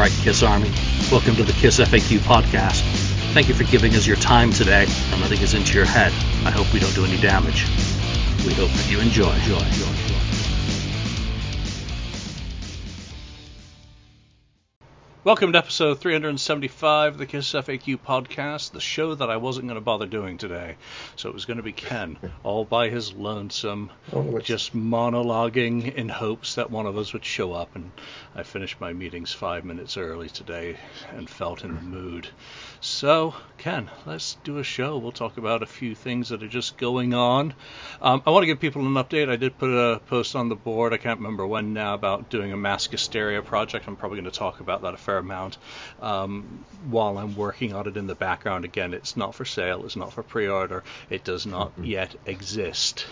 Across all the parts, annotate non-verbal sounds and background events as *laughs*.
right, Kiss Army. Welcome to the Kiss FAQ podcast. Thank you for giving us your time today and letting us into your head. I hope we don't do any damage. We hope that you enjoy. enjoy, enjoy, enjoy. Welcome to episode 375 of the Kiss FAQ podcast, the show that I wasn't going to bother doing today. So it was going to be Ken, all by his lonesome, Oh, just monologuing in hopes that one of us would show up. And I finished my meetings five minutes early today and felt in the mood. So, Ken, let's do a show. We'll talk about a few things that are just going on. Um, I want to give people an update. I did put a post on the board, I can't remember when now, about doing a mass hysteria project. I'm probably going to talk about that a fair amount um, while I'm working on it in the background. Again, it's not for sale, it's not for pre order, it does not yet exist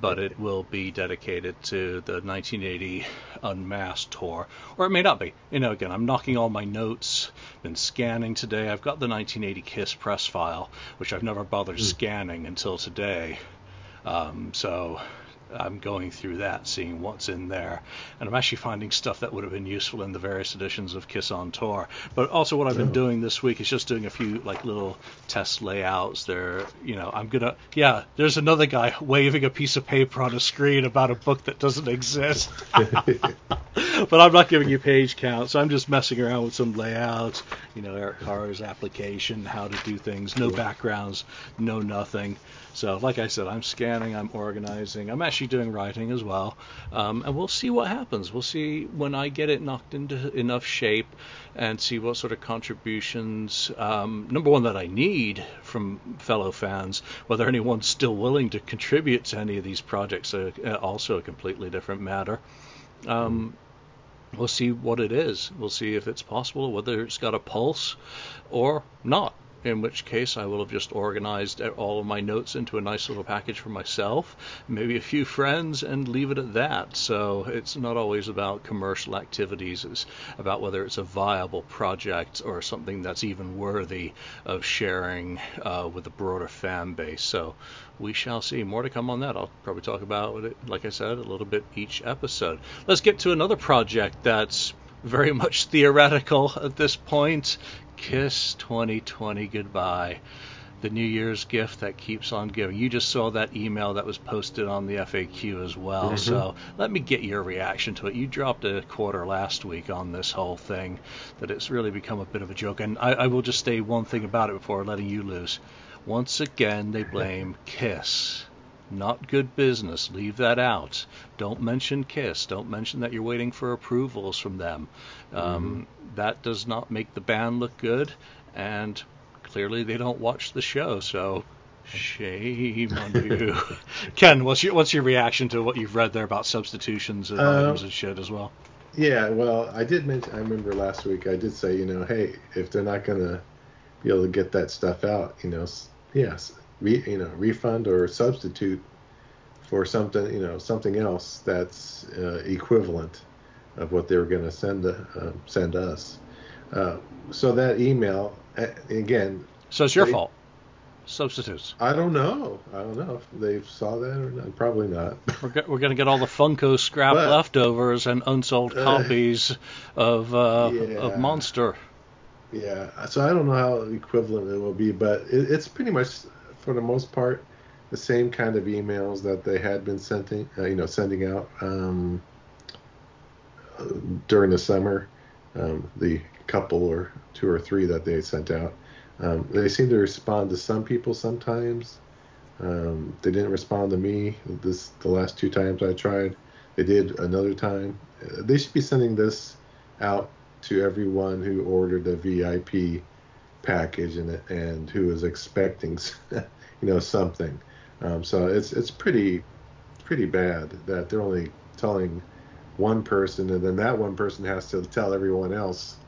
but it will be dedicated to the 1980 Unmasked tour, or it may not be. You know, again, I'm knocking all my notes, been scanning today. I've got the 1980 Kiss press file, which I've never bothered scanning until today. Um, so I'm going through that, seeing what's in there, and I'm actually finding stuff that would have been useful in the various editions of Kiss on Tour. But also, what I've been doing this week is just doing a few like little test layouts. There, you know, I'm gonna, yeah. There's another guy waving a piece of paper on a screen about a book that doesn't exist. *laughs* but I'm not giving you page counts. I'm just messing around with some layouts. You know, Eric Carr's application, how to do things, no backgrounds, no nothing. So, like I said, I'm scanning, I'm organizing, I'm actually doing writing as well, um, and we'll see what happens. We'll see when I get it knocked into enough shape, and see what sort of contributions. Um, number one, that I need from fellow fans. Whether anyone's still willing to contribute to any of these projects, uh, uh, also a completely different matter. Um, we'll see what it is. We'll see if it's possible, whether it's got a pulse or not. In which case, I will have just organized all of my notes into a nice little package for myself, maybe a few friends, and leave it at that. So it's not always about commercial activities, it's about whether it's a viable project or something that's even worthy of sharing uh, with a broader fan base. So we shall see. More to come on that. I'll probably talk about it, like I said, a little bit each episode. Let's get to another project that's very much theoretical at this point. Kiss 2020 goodbye. The New Year's gift that keeps on giving. You just saw that email that was posted on the FAQ as well. Mhm. So let me get your reaction to it. You dropped a quarter last week on this whole thing, that it's really become a bit of a joke. And I, I will just say one thing about it before letting you loose. Once again, they blame Kiss. Not good business. Leave that out. Don't mention Kiss. Don't mention that you're waiting for approvals from them. Um, That does not make the band look good, and clearly they don't watch the show. So shame on *laughs* you, Ken. What's your what's your reaction to what you've read there about substitutions and Uh, items and shit as well? Yeah, well, I did mention. I remember last week I did say, you know, hey, if they're not gonna be able to get that stuff out, you know, yes, re, you know, refund or substitute for something, you know, something else that's uh, equivalent of what they were gonna send uh, send us. Uh, so that email, again, So it's your they- fault. Substitutes. I don't know. I don't know if they saw that or not. Probably not. *laughs* We're, go- we're going to get all the Funko scrap But- leftovers and unsold *laughs* copies of uh, yeah. of Monster. Yeah, so I don't know how equivalent it will be, but it, it's pretty much, for the most part, the same kind of emails that they had been sending, uh, you know, sending out um, uh, during the summer. Um, the couple or two or three that they sent out, um, they seem to respond to some people sometimes. Um, they didn't respond to me this the last two times I tried. They did another time. Uh, They should be sending this out to everyone who ordered a VIP package and and who is expecting, *laughs* you know, something. Um, so it's it's pretty pretty bad that they're only telling one person and then that one person has to tell everyone else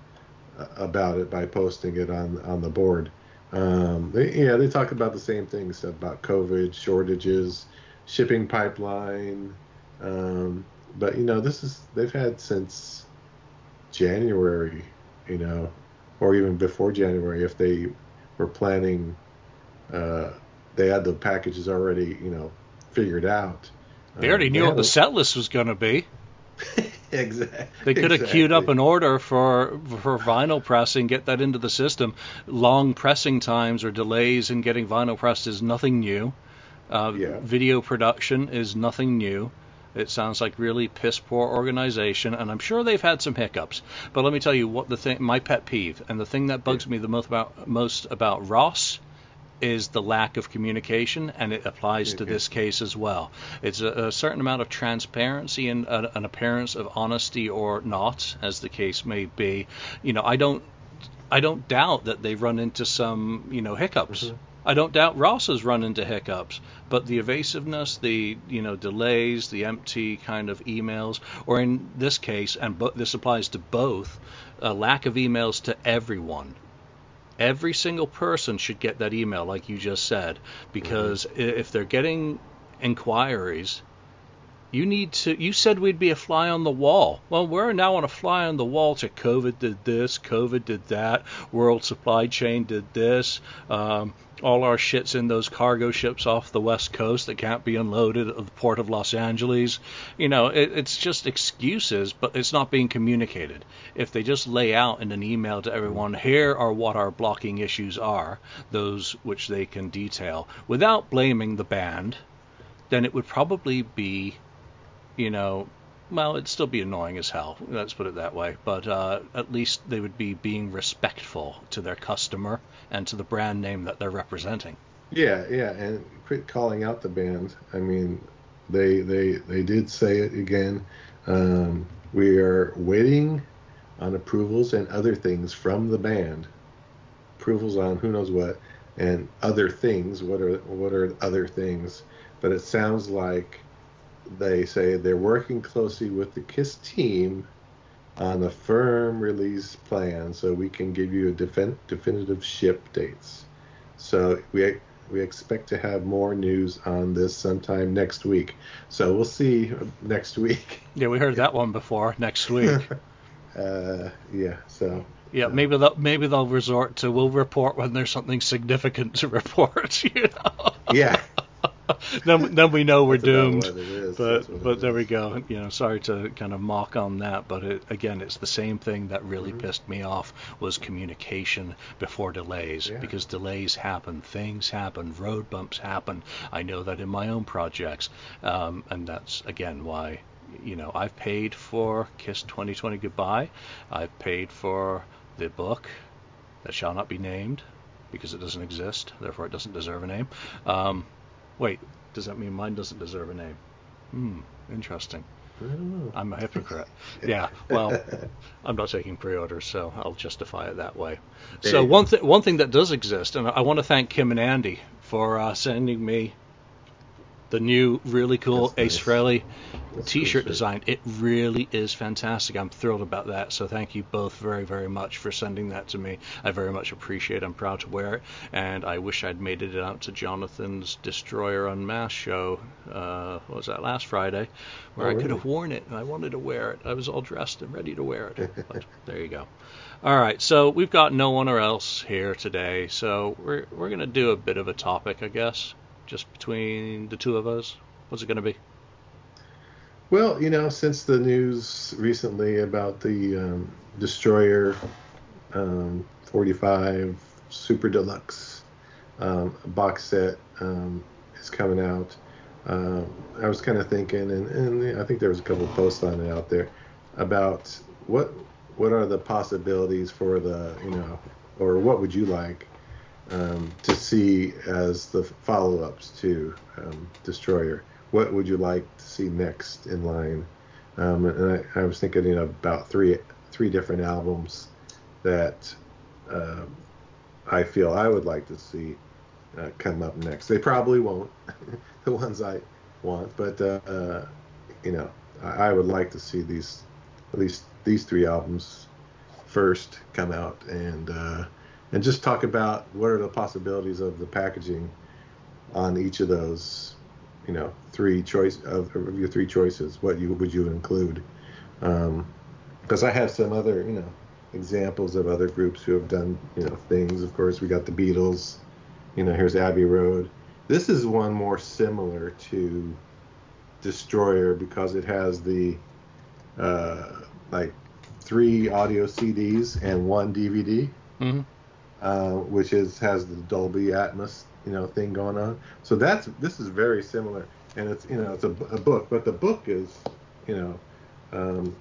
uh, about it by posting it on on the board. Um, they, yeah, they talk about the same things about COVID shortages, shipping pipeline, um, but you know this is they've had since January, you know, or even before January if they were planning. Uh, they had the packages already, you know, figured out. They already Um, knew what the a- set list was going to be. *laughs* exactly. They could have queued up an order for for vinyl pressing, get that into the system. Long pressing times or delays in getting vinyl pressed is nothing new. Uh, Yeah. Video production is nothing new. It sounds like really piss poor organization, and I'm sure they've had some hiccups. But let me tell you what the thing, my pet peeve, and the thing that bugs me the most about most about Ross is the lack of communication, and it applies to this case as well. It's a, a certain amount of transparency and a, an appearance of honesty or not, as the case may be. You know, I don't, I don't doubt that they've run into some, you know, hiccups. Mhm. I don't doubt Ross has run into hiccups, but the evasiveness, the you know delays, the empty kind of emails, or in this case, and bo- this applies to both, a lack of emails to everyone. Every single person should get that email, like you just said, because mm-hmm. i if they're getting inquiries, you need to. You said we'd be a fly on the wall. Well, we're now on a fly on the wall to COVID did this, COVID did that, world supply chain did this. Um, all our shit's in those cargo ships off the west coast that can't be unloaded at the port of Los Angeles. You know, it, it's just excuses, but it's not being communicated. If they just lay out in an email to everyone, here are what our blocking issues are, those which they can detail, without blaming the band, then it would probably be you know, well, it'd still be annoying as hell. Let's put it that way. But uh, at least they would be being respectful to their customer and to the brand name that they're representing. Yeah, yeah, and quit calling out the band. I mean, they they they did say it again. Um, we are waiting on approvals and other things from the band. Approvals on who knows what, and other things. What are what are other things? But it sounds like they say they're working closely with the KISS team on a firm release plan, so we can give you a defin- definitive ship dates. So we we expect to have more news on this sometime next week. So we'll see next week. *laughs* Yeah, we heard that one before. Next week. *laughs* Uh, yeah. So Yeah, maybe they'll maybe they'll resort to we'll report when there's something significant to report. *laughs* You know. yeah. *laughs* then then we know we're doomed. is. But but there we go. You know, sorry to kind of mock on that, but it, again, it's the same thing that really Mhm. pissed me off was communication before delays Yeah. because delays happen, things happen, road bumps happen. I know that in my own projects, um, and that's again why. You know, I've paid for Kiss 2020 Goodbye. I've paid for the book that shall not be named because it doesn't exist, therefore it doesn't deserve a name. Um, wait, does that mean mine doesn't deserve a name? Hmm, interesting. Ooh. I'm a hypocrite. *laughs* Yeah, well, I'm not taking pre-orders, so I'll justify it that way. There So one thing, one thing that does exist, and I want to thank Kim and Andy for uh, sending me the new, really cool That's Ace nice. Frehley That's T-shirt design. It really is fantastic. I'm thrilled about that. So thank you both very, very much for sending that to me. I very much appreciate. it. I'm proud to wear it, and I wish I'd made it out to Jonathan's Destroyer Unmasked show. Uh, what was that last Friday? Where Oh, I could have worn it, and I wanted to wear it. I was all dressed and ready to wear it. But there you go. All right, so we've got no one else here today, so we're we're gonna do a bit of a topic, I guess, just between the two of us. What's it gonna be? Well, you know, since the news recently about the um, Destroyer um, 45 Super Deluxe um, box set um, is coming out, um, I was kind of thinking, and, and I think there was a couple posts on it out there about what what are the possibilities for the you know, or what would you like um, to see as the follow-ups to um, Destroyer? What would you like to see next in line? Um, and I, I was thinking you know, about three three different albums that um, I feel I would like to see uh, come up next. They probably won't, *laughs* the ones I want, but uh, uh, you know, I, I would like to see these at least these three albums first come out and uh, and just talk about what are the possibilities of the packaging on each of those you know three choice of, of your three choices what you would you include? Because I have some other you know examples of other groups who have done you know things. Of course we got the Beatles you know here's Abbey Road. This is one more similar to Destroyer because it has the uh, like three audio CDs and one DVD, hmm uh, which is has the Dolby Atmos you know thing going on. So that's this is very similar, and it's you know it's a, a book, but the book is you know um,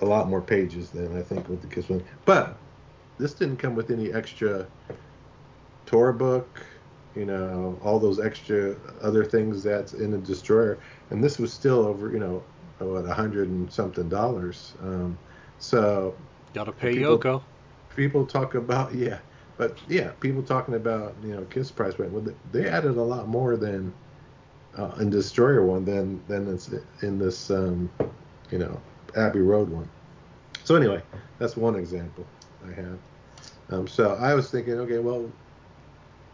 a lot more pages than I think with the Kiss one. But this didn't come with any extra tour book, you know, all those extra other things that's in the Destroyer, and this was still over you know what a hundred and something dollars. Um, so Gotta pay People- Yoko. people talk about yeah but yeah people talking about you know kiss price point well they- they added a lot more than uh, in destroyer one than than it's in this um you know abbey road one. So anyway that's one example i have. Um so i was thinking okay well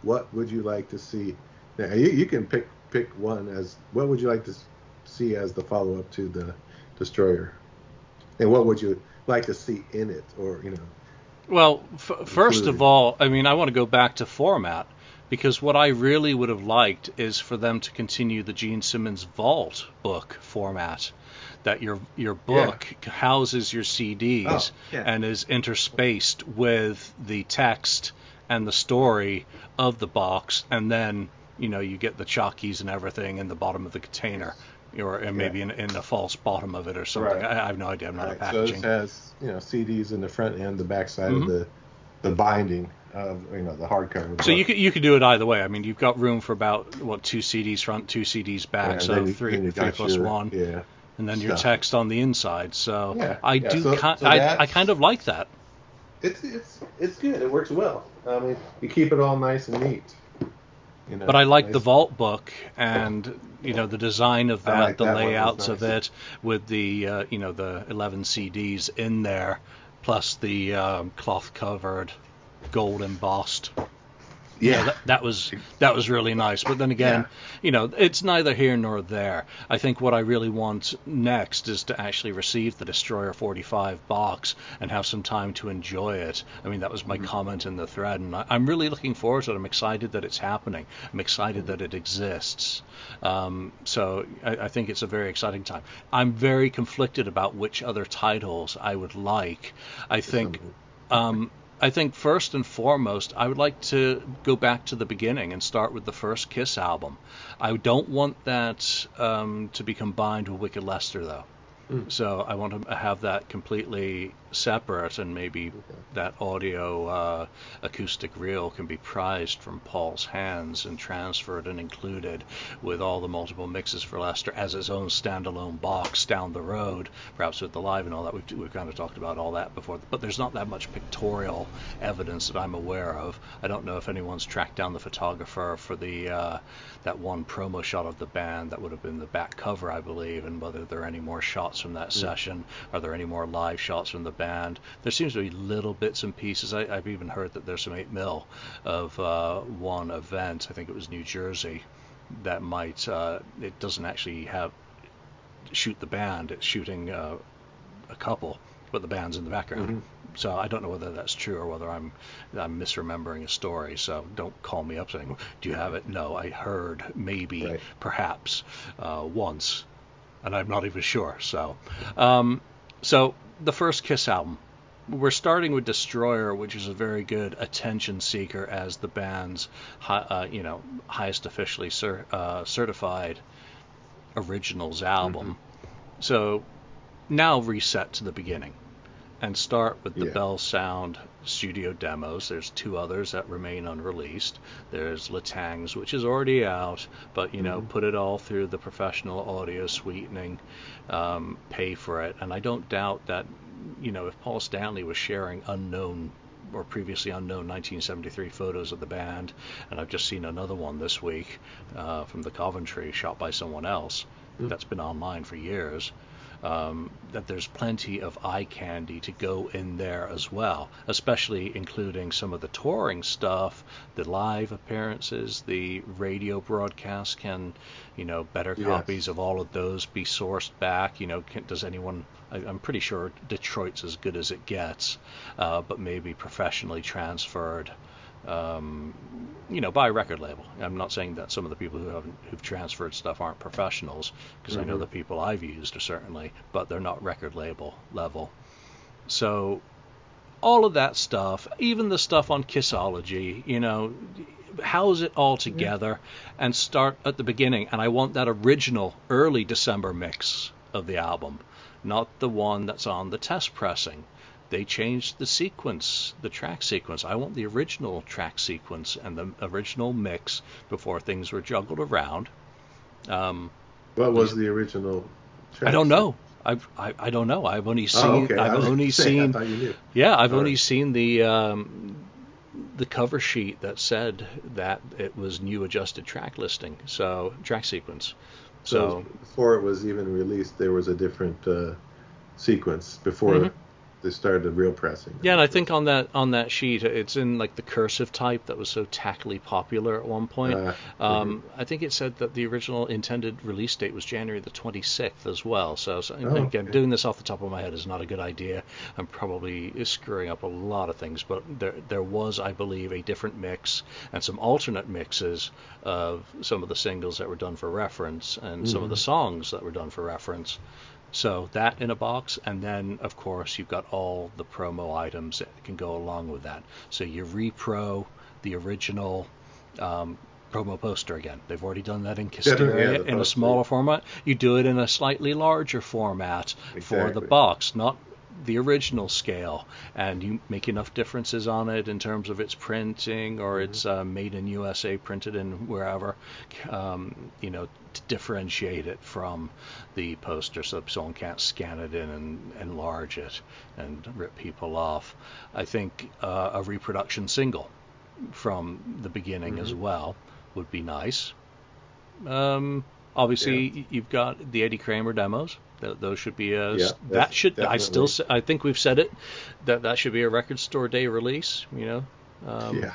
what would you like to see? Now you, you can pick pick one as what would you like to see as the follow-up to the destroyer? And what would you like to see in it? Or you know Well, f- first of all, I mean, I want to go back to format because what I really would have liked is for them to continue the Gene Simmons Vault book format. That your your Yeah. book houses your CDs Oh, yeah. and is interspaced with the text and the story of the box, and then you know you get the chalkies and everything in the bottom of the container, or and maybe in, in the false bottom of it or something. Right. I, I have no idea. I'm not a Right, so packaging. this has you know CDs in the front and the back side Mhm. of the the binding of you know the hardcover. So book. you could you could do it either way. I mean, you've got room for about what two CDs front, two CDs back, Yeah, so then you- three then three plus your- one, Yeah, and then your text on the inside. So Yeah, I yeah, do so- ki- so I I kind of like that. it's it's it's good. It works well. I mean, you keep it all nice and neat. You know, But I like the vault book and you know the design of that, like the that one, it was layouts of it with the uh, you know the 11 CDs in there, plus the um, cloth covered, gold embossed. Yeah, that, that was that was really nice. But then again, Yeah. you know, it's neither here nor there. I think what I really want next is to actually receive the Destroyer 45 box and have some time to enjoy it. I mean, that was my comment in the thread, and I, I'm really looking forward to it. I'm excited that it's happening. I'm excited that it exists. Um, so I, I think it's a very exciting time. I'm very conflicted about which other titles I would like. I think. Um, I think first and foremost, I would like to go back to the beginning and start with the first Kiss album. I don't want that um, to be combined with Wicked Lester, though. Mm. So I want to have that completely separate, and maybe that audio uh, acoustic reel can be prized from Paul's hands and transferred and included with all the multiple mixes for Lester as its own standalone box down the road, perhaps with the live and all that. We've, we've kind of talked about all that before, but there's not that much pictorial evidence that I'm aware of. I don't know if anyone's tracked down the photographer for the uh, that one promo shot of the band that would have been the back cover, I believe, and whether there are any more shots from that session. Are there any more live shots from the band? And there seems to be little bits and pieces. I, I've even heard that there's some 8 mil of uh, one event. I think it was New Jersey that might. Uh, it doesn't actually have shoot the band. It's shooting uh, a couple, but the band's in the background. Mhm. So I don't know whether that's true or whether I'm I'm misremembering a story. So don't call me up saying, "Do you have it?" No, I heard maybe, Right. perhaps, uh, once, and I'm not even sure. So, um, so the first Kiss album. We're starting with Destroyer, which is a very good attention seeker as the band's, uh, you know, highest officially cer- uh, certified originals album. So now reset to the beginning and start with the Yeah. Bell Sound studio demos. There's two others that remain unreleased. There's Latang's, which is already out, but you know, Mhm. put it all through the professional audio sweetening, um, pay for it. And I don't doubt that, you know, if Paul Stanley was sharing unknown or previously unknown 1973 photos of the band, and I've just seen another one this week uh, from the Coventry, shot by someone else Mm. that's been online for years. Um, that there's plenty of eye candy to go in there as well, especially including some of the touring stuff, the live appearances, the radio broadcasts. Can you know better Yes. copies of all of those be sourced back? You know, can, does anyone? I, I'm pretty sure Detroit's as good as it gets, uh, but maybe professionally transferred um, you know, by a record label. I'm not saying that some of the people who have who've transferred stuff aren't professionals, because mm-hmm. I know the people I've used are certainly, but they're not record label level. So all of that stuff, even the stuff on Kissology, you know, house it all together yeah. and start at the beginning. And I want that original early December mix of the album, not the one that's on the test pressing. They changed the sequence, the track sequence. I want the original track sequence and the original mix before things were juggled around. Um, what was the original? Track I don't know. I've, I, I don't know. I've only oh, seen. Oh, okay. I've only seen. Yeah, I've All only right. seen the um, the cover sheet that said that it was new adjusted track listing, so track sequence. So, so before it was even released, there was a different uh, sequence before mm-hmm they started the real pressing. Yeah, and I think on that on that sheet, it's in like the cursive type that was so tackily popular at one point. Uh, um, mm-hmm. I think it said that the original intended release date was January the 26th as well. So, so oh, again, okay. doing this off the top of my head is not a good idea. I'm probably screwing up a lot of things, but there there was, I believe, a different mix and some alternate mixes of some of the singles that were done for reference and mm-hmm. some of the mm-hmm. songs that were done for reference. So that in a box, and then of course you've got all the promo items that can go along with that. So you repro, the original um, promo poster again. They've already done that in Kissteria yeah, in a smaller format. You do it in a slightly larger format exactly. for the box, not the original scale, and you make enough differences on it in terms of its printing or mm-hmm. it's uh, made in USA, printed in wherever, um, you know, to differentiate it from the poster so someone can't scan it in and enlarge it and rip people off. I think uh, a reproduction single from the beginning mm-hmm. as well would be nice. Um, obviously, yeah. you've got the Eddie Kramer demos those should be a yeah, that should definitely. I still I think we've said it that that should be a record store day release. You know. Um, yeah.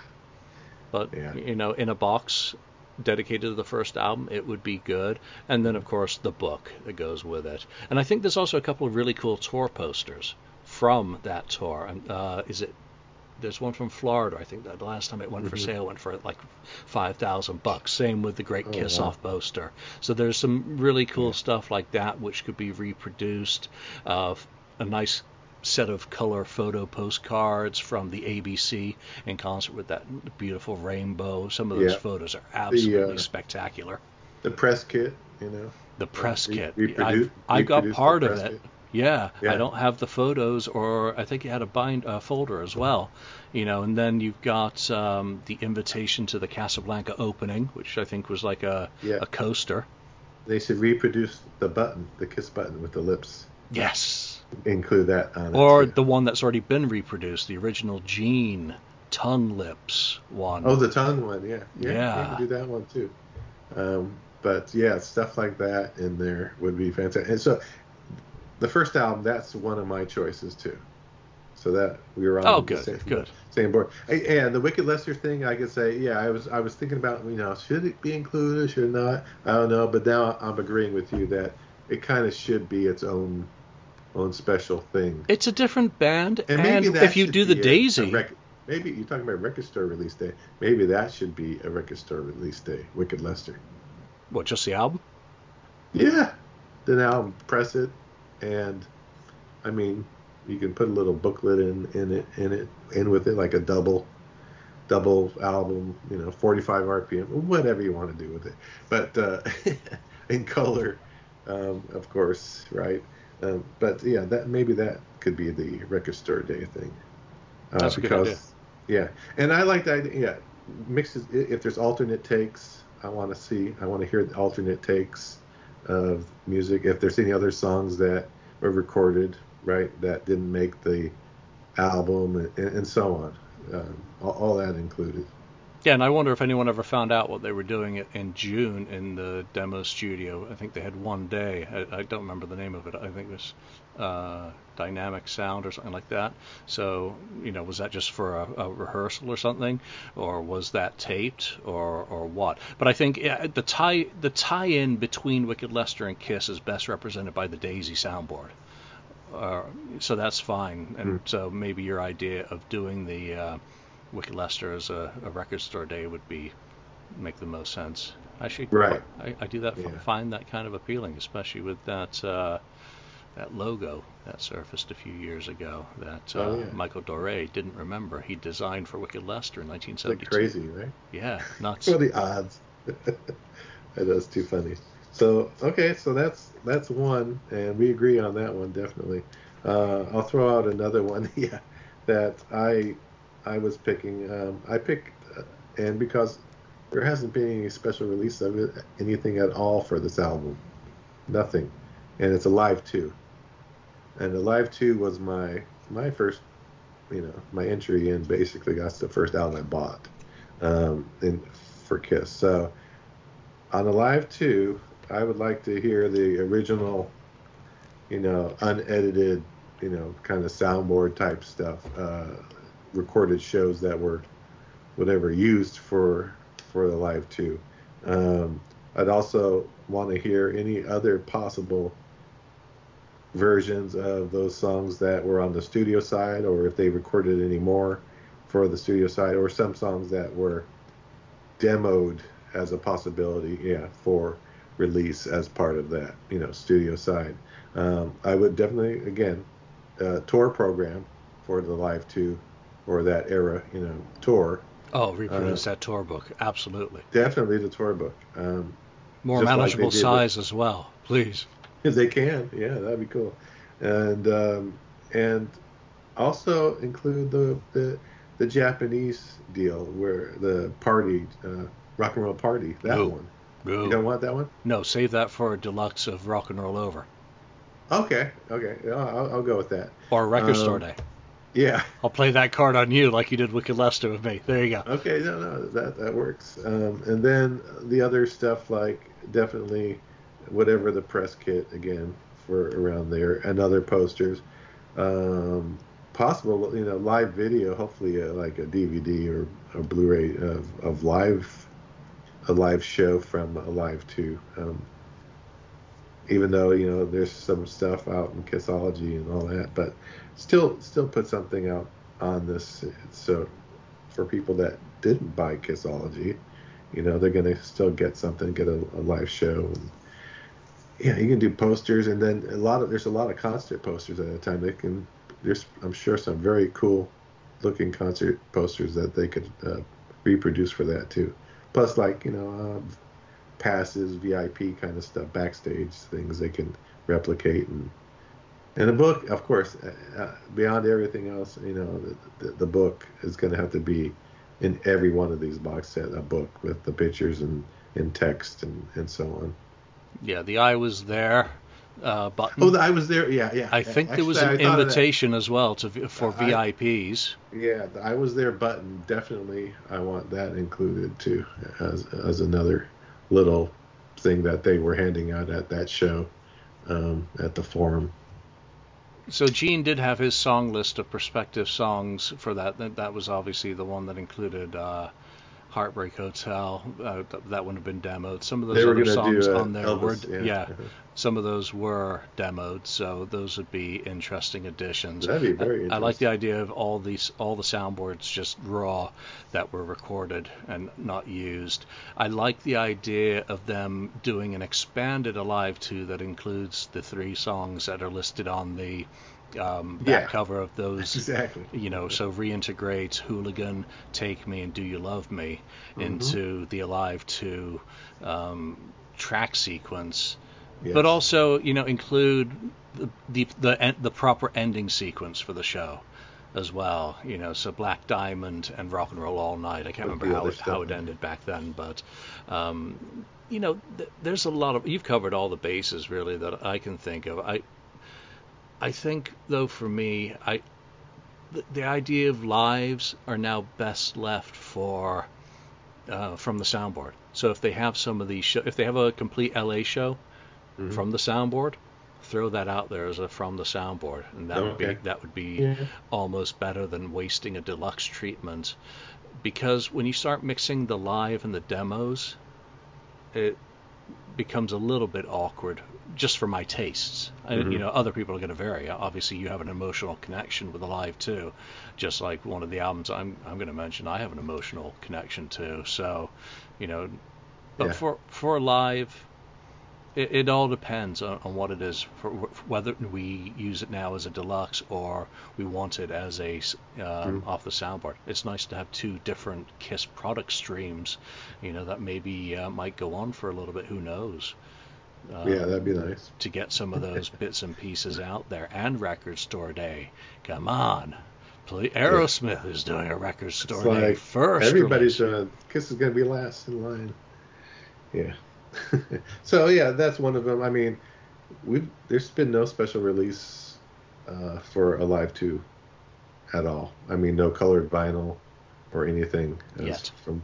But yeah. you know, in a box dedicated to the first album, it would be good. And then of course the book that goes with it. And I think there's also a couple of really cool tour posters from that tour. Uh, is it there's one from Florida. I think that the last time it went mm-hmm. for sale went for like five thousand bucks. Same with the Great oh, Kiss wow. Off poster. So there's some really cool yeah. stuff like that which could be reproduced. Uh, a nice set of color photo postcards from the ABC in concert with that beautiful rainbow. Some of those yeah. photos are absolutely the, uh, spectacular. The press kit, you know. The press uh, kit. Reprodu- I got part of it. Kit. Yeah, yeah, I don't have the photos, or I think you had a bind uh, folder as well, you know. And then you've got um, the invitation to the Casablanca opening, which I think was like a yeah. a coaster. They should reproduce the button, the kiss button with the lips. Yes. Include that on or it. The one that's already been reproduced, the original Gene tongue lips one. Oh, the tongue one, yeah. Yeah. yeah. Do that one too. Um, but yeah, stuff like that in there would be fantastic. And so the first album, that's one of my choices too. So that we were on oh, good, same, good. same board. And the Wicked Lester thing, I could say, yeah, I was I was thinking about, you know, should it be included, should it not? I don't know, but now I'm agreeing with you that it kind of should be its own own special thing. It's a different band, and, maybe and if you do the Daisy, a, a rec- maybe you're talking about record store release day. Maybe that should be a record store release day. Wicked Lester. What? Just the album? Yeah, the album, press it, and I mean, you can put a little booklet in in it in it in with it like a double double album, you know, 45 RPM, whatever you want to do with it, but uh, *laughs* in color, um, of course, right? Um, but yeah, that maybe that could be the record store day thing. Uh, That's a because, good idea. Yeah, and I like that. Yeah, mixes. If there's alternate takes, I want to see. I want to hear the alternate takes of music. If there's any other songs that were recorded, right, that didn't make the album, and, and so on, um, all, all, that included. Yeah, and I wonder if anyone ever found out what they were doing in June in the demo studio. I think they had one day. I, I don't remember the name of it. I think it was uh, dynamic sound or something like that. So, you know, was that just for a, a rehearsal or something, or was that taped, or or what? But I think yeah, the tie the tie-in between Wicked Lester and Kiss is best represented by the Daisy soundboard. Uh, so that's fine. And mm. so maybe your idea of doing the uh, Wicked Lester as a, a record store day would be make the most sense. I should Right. I, I do that Yeah. find that kind of appealing, especially with that uh, that logo that surfaced a few years ago that uh, Oh, yeah. Michael Doret didn't remember. He designed for Wicked Lester in 1972. Like crazy, right? Yeah, *laughs* nuts. What are the odds? *laughs* That's too funny. So okay, so that's that's one, and we agree on that one definitely. Uh, I'll throw out another one. *laughs* Yeah, that I I was picking. Um, I picked, uh, and because there hasn't been any special release of it, anything at all for this album, nothing, and it's Alive live two. And Alive live two was my my first, you know, my entry in. Basically, that's the first album I bought, um, in for Kiss. So on Alive live two, I would like to hear the original, you know, unedited, you know, kind of soundboard type stuff, uh, recorded shows that were whatever used for for the live two. Um, I'd also want to hear any other possible versions of those songs that were on the studio side, or if they recorded any more for the studio side, or some songs that were demoed as a possibility, yeah, for release as part of that, you know, studio side. Um, I would definitely, again, uh, tour program for the Live 2 or that era, you know, tour. Oh, reproduce Uh, that tour book. Absolutely. Definitely the tour book. Um, More like manageable with- size as well, please. If they can, yeah, that'd be cool. And um, and also include the, the the Japanese deal where the party, uh, rock and roll party, that No. one. Go. You don't want that one? No, save that for a deluxe of Rock and Roll Over Okay, okay, I'll, I'll go with that. or Record Store Um, Day. Yeah. I'll play that card on you like you did Wicked Lester with me. There you go. Okay, no, no, that that works. Um, and then the other stuff like definitely whatever the press kit again for around there and other posters. Um, possible, you know, live video. Hopefully, uh, like a DVD or a Blu-ray of, of live a live show from a live two. Um, even though you know there's some stuff out in Kissology and all that, but still still put something out on this so for people that didn't buy Kissology, you know they're gonna still get something, get a, a live show. And, yeah, you can do posters, and then a lot of there's a lot of concert posters at a time. They can there's I'm sure some very cool looking concert posters that they could uh, reproduce for that too. Plus, like you know, um, passes, VIP kind of stuff, backstage things they can replicate, and and the book, of course, uh, uh, beyond everything else, you know, the, the, the book is going to have to be in every one of these box set a book with the pictures and, and text and, and so on. Yeah, the I was there uh, button. Oh, the, I was there. Yeah, yeah. I think there was an that. invitation as well to for I- VIPs. Yeah, the I was there button. Definitely, I want that included too, as as another little thing that they were handing out at that show, um, at the forum. So Gene did have his song list of prospective songs for that. That, that was obviously the one that included uh, Heartbreak Hotel. Uh, th- that would have been demoed. Some of those other songs do uh, on there Elvis, were yeah. yeah. Some of those were demoed, so those would be interesting additions. That'd be very I, I like the idea of all these all the soundboards just raw that were recorded and not used. I like the idea of them doing an expanded Alive 2 that includes the three songs that are listed on the um, back Yeah. cover of those Exactly. you know, so reintegrates Hooligan, Take Me, and Do You Love Me Mm-hmm. into the Alive 2 um, track sequence, Yes. but also, you know, include the, the the the proper ending sequence for the show as well. You know, so Black Diamond and Rock and Roll All Night. I can't remember how it how it ended back then, but. Um, you know, th- there's a lot of you've covered all the bases really that I can think of. I I think though for me, I the, the idea of lives are now best left for uh, from the soundboard. So if they have some of these, show, if they have a complete LA show Mhm. from the soundboard, throw that out there as a from the soundboard, and that would be that would be Yeah. almost better than wasting a deluxe treatment, because when you start mixing the live and the demos, it becomes a little bit awkward just for my tastes. I, Mhm. you know, other people are going to vary. Obviously, you have an emotional connection with Alive too, just like one of the albums I'm I'm going to mention. I have an emotional connection to. So, you know, but Yeah. for for Alive, it, it all depends on, on what it is. For wh- whether we use it now as a deluxe or we want it as a um, Mhm. off the soundboard. It's nice to have two different Kiss product streams. You know, that maybe uh, might go on for a little bit. Who knows? Um, yeah, that'd be nice. to get some of those *laughs* bits and pieces out there and record store day. Come on. Aerosmith is doing a record store It's day like first. Everybody's doing. Kiss is gonna be last in line. Yeah. *laughs* so yeah, that's one of them. I mean, we've there's been no special release uh, for Alive Two at all. I mean, no colored vinyl or anything Yet. from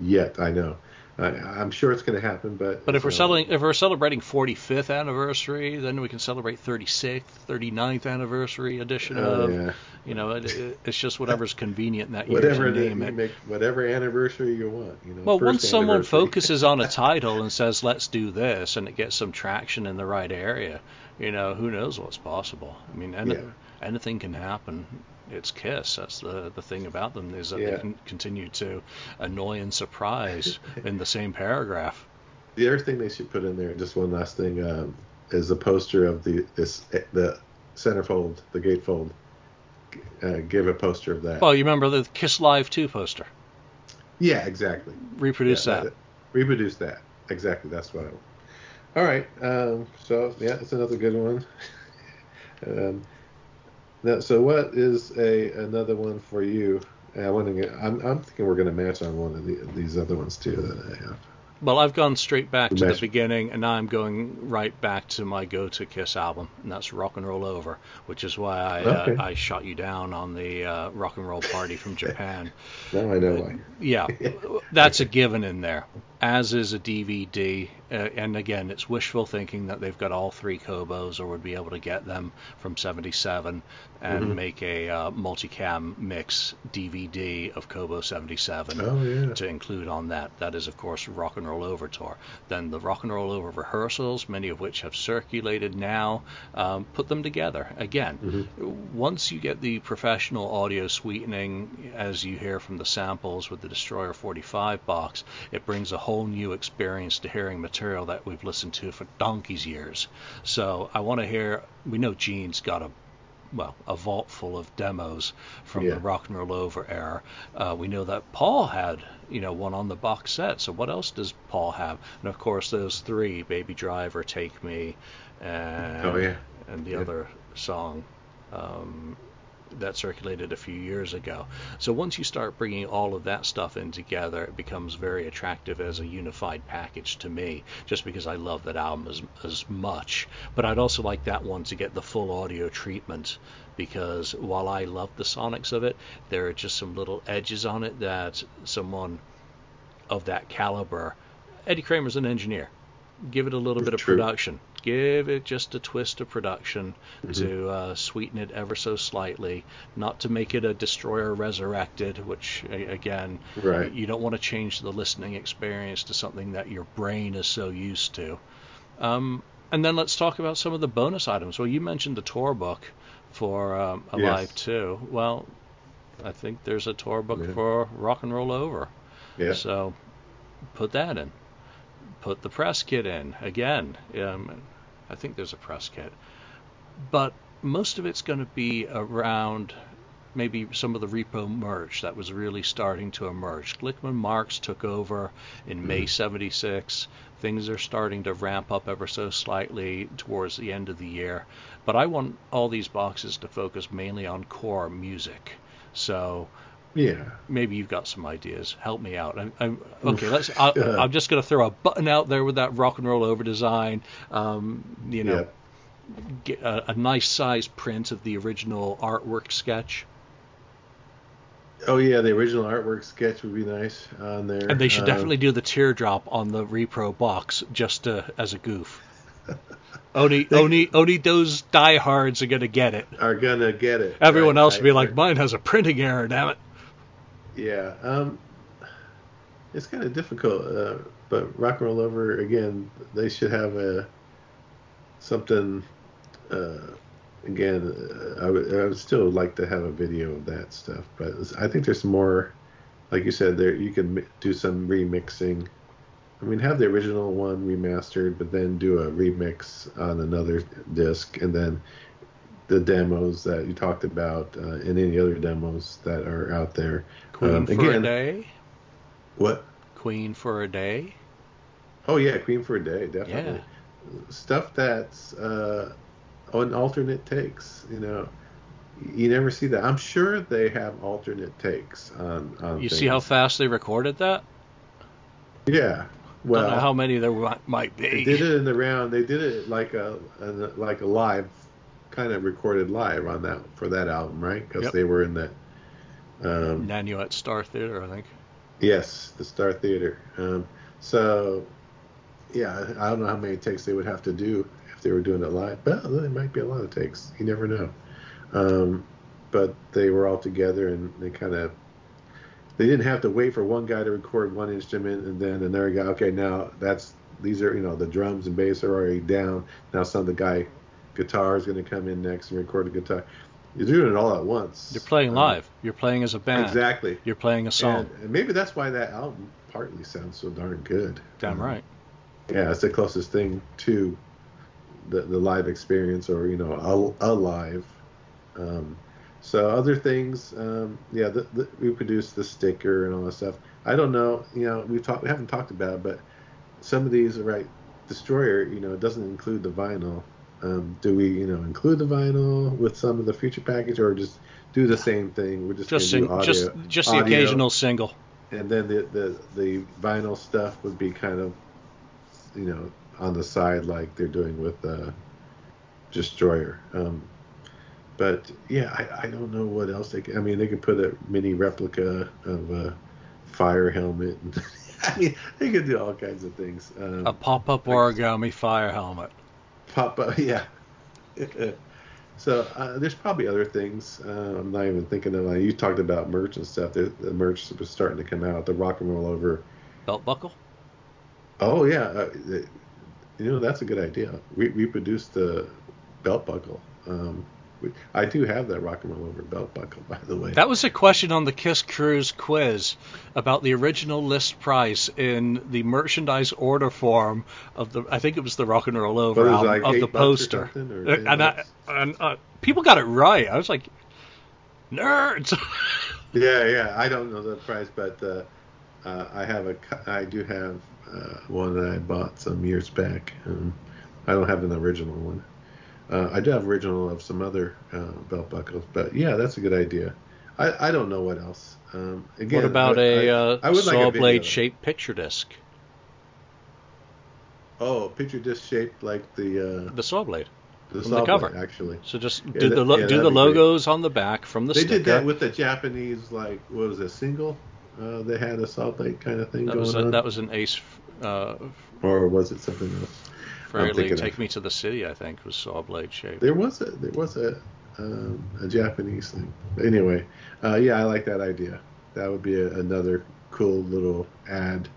yet. I know. I, I'm sure it's going to happen, but But if we're selling, if we're celebrating 45th anniversary, then we can celebrate 36th, 39th anniversary edition Oh, of. yeah. You know, it, it, it's just whatever's convenient in that year whatever name you it. make whatever anniversary you want. You know. Well, once someone focuses on a *laughs* title and says, "Let's do this," and it gets some traction in the right area, you know, who knows what's possible? I mean, any, Yeah. anything can happen. It's Kiss. That's the the thing about them is that Yeah. they can continue to annoy and surprise *laughs* in the same paragraph. The other thing they should put in there, just one last thing, um, is a poster of the this the centerfold, the gatefold. Uh, give a poster of that. Well, you remember the Kiss Live 2 poster? yeah, exactly. Reproduce Yeah, that. Reproduce that. Exactly. That's what I want. All right. Um, so yeah, that's another good one. *laughs* um, now, so what is a another one for you? I want to get. I'm, I'm thinking we're going to match on one of the, these other ones too that I have. Well, I've gone straight back to the beginning, and now I'm going right back to my go-to Kiss album, and that's Rock and Roll Over, which is why I Okay. uh, I shot you down on the uh, Rock and Roll Party from *laughs* Japan. Now I know why. Yeah, *laughs* that's a given in there, as is a DVD. Uh, and again, it's wishful thinking that they've got all three Cobos or would be able to get them from 77 and Mhm. make a uh, multicam mix DVD of Cobo 77 Oh yeah. to include on that. That is, of course, Rock and Roll Over Tour. Then the Rock and Roll Over rehearsals, many of which have circulated now, um, put them together. Again, Mhm. once you get the professional audio sweetening, as you hear from the samples with the Destroyer 45 box, it brings a whole new experience to hearing material that we've listened to for donkey's years. So I want to hear. We know Gene's got a well, a vault full of demos from Yeah. the rock and roll over era. Uh, we know that Paul had, you know, one on the box set. So what else does Paul have? And of course, those three: Baby Driver, Take Me, and Oh, yeah. and the Yeah. other song um, that circulated a few years ago. So once you start bringing all of that stuff in together, it becomes very attractive as a unified package to me, just because I love that album as, as much. But I'd also like that one to get the full audio treatment, because while I love the sonics of it, there are just some little edges on it that someone of that caliber, Eddie Kramer's an engineer. Give it a little bit of True. production. Give it just a twist of production Mm-hmm. to uh, sweeten it ever so slightly, not to make it a Destroyer Resurrected, which again, Right. you don't want to change the listening experience to something that your brain is so used to. Um, and then let's talk about some of the bonus items. Well, you mentioned the tour book for um, Alive Yes. 2. Well, I think there's a tour book Yeah. for Rock and Roll Over. Yeah. So put that in. Put the press kit in. Again, um, I think there's a press kit. But most of it's going to be around maybe some of the repo merch that was really starting to emerge. Glickman Marks took over in mm-hmm. May 76. Things are starting to ramp up ever so slightly towards the end of the year. But I want all these boxes to focus mainly on core music. So Yeah. maybe you've got some ideas. Help me out. I'm, I'm, okay, let's. I, *laughs* I'm just going to throw a button out there with that rock and roll over design. Um, you know, Yeah. get a, a nice size print of the original artwork sketch, Oh yeah, the original artwork sketch would be nice on there. and they should Uh, definitely do the teardrop on the repro box just to, as a goof. *laughs* only, only, only those diehards are going to get it. are gonna get it. Everyone Right, else will be right, like, mine has a printing error. Damn it. Yeah. Um, it's kind of difficult, uh, but Rock and Roll Over again. They should have a something. Uh, again, uh, I would I would still like to have a video of that stuff, but I think there's more. Like you said, there you can do some remixing. I mean, have the original one remastered, but then do a remix on another disc, and then the demos that you talked about uh, and any other demos that are out there. Queen Um, for again- a day. What? Queen for a day. Oh yeah, Queen for a Day, definitely. Yeah. Stuff that's uh, on alternate takes. You know, you never see that. I'm sure they have alternate takes on. on You see how fast they recorded that? Yeah. Well, Don't know how many there mi- might they did it in the round. They did it like a, a like a live, kind of recorded live on that for that album, right? Because Yep. they were in that. Um, Nanuet Star Theater, I think. Yes, the Star Theater. Um, so, yeah, I don't know how many takes they would have to do if they were doing it live. But there might be a lot of takes. You never know. Um, but they were all together and they kind of. They didn't have to wait for one guy to record one instrument and then another guy. Okay, now that's these are you know the drums and bass are already down. Now some of the guy guitar is going to come in next and record a guitar. You're doing it all at once. You're playing Um, live. You're playing as a band. Exactly. You're playing a song. And, and maybe that's why that album partly sounds so darn good. Damn Um, right. Yeah, it's the closest thing to the, the live experience or, you know, a, a live. Um, so other things, um, yeah, the, the, we produced the sticker and all that stuff. I don't know, you know, we've talked, we haven't talked about it, but some of these, right, Destroyer, you know, it doesn't include the vinyl. Um, do we, you know, include the vinyl with some of the feature package or just do the same thing? We're just, Just sing, audio, just just the audio, occasional single. and then the, the the vinyl stuff would be kind of you know on the side like they're doing with uh destroyer um but yeah I, I don't know what else they can i mean they could put a mini replica of a fire helmet *laughs* i mean they could do all kinds of things um, A pop-up origami fire helmet. Pop up *laughs* yeah so uh, there's probably other things uh, i'm not even thinking of uh, you talked about merch and stuff the, the merch was starting to come out the rock and roll over Belt buckle. Oh yeah, uh, you know that's a good idea. We we produced the belt buckle. Um, I do have that rock and roll over belt buckle, by the way. That was a question on the Kiss Cruise quiz about the original list price in the merchandise order form of the. I think it was the Rock and Roll Over What is it, album like of the or poster, or 10 and I, and uh, people got it right. I was like, nerds. *laughs* yeah, yeah. I don't know the price, but uh, uh, I have a. I do have uh, one that I bought some years back. Um, I don't have an original one. Uh, I do have original of some other uh, belt buckles, but yeah, that's a good idea. I, I don't know what else. Um, again, what about I, a I, uh, I would like a saw blade shaped picture disc? Oh, picture disc shaped like the uh, The saw blade. the, the cover. blade, actually. So just Yeah, do that- the lo- yeah, do the be great. logos on the back from the They sticker. did that with the Japanese, like what was it, single? Uh, they had a saw blade kind of thing that going a, on, that was an Ace uh, or was it something else? Take of- Me to the City, I think, was saw blade shaped. There was a there was a um, a Japanese thing. Anyway, uh, yeah, I like that idea. That would be a, another cool little add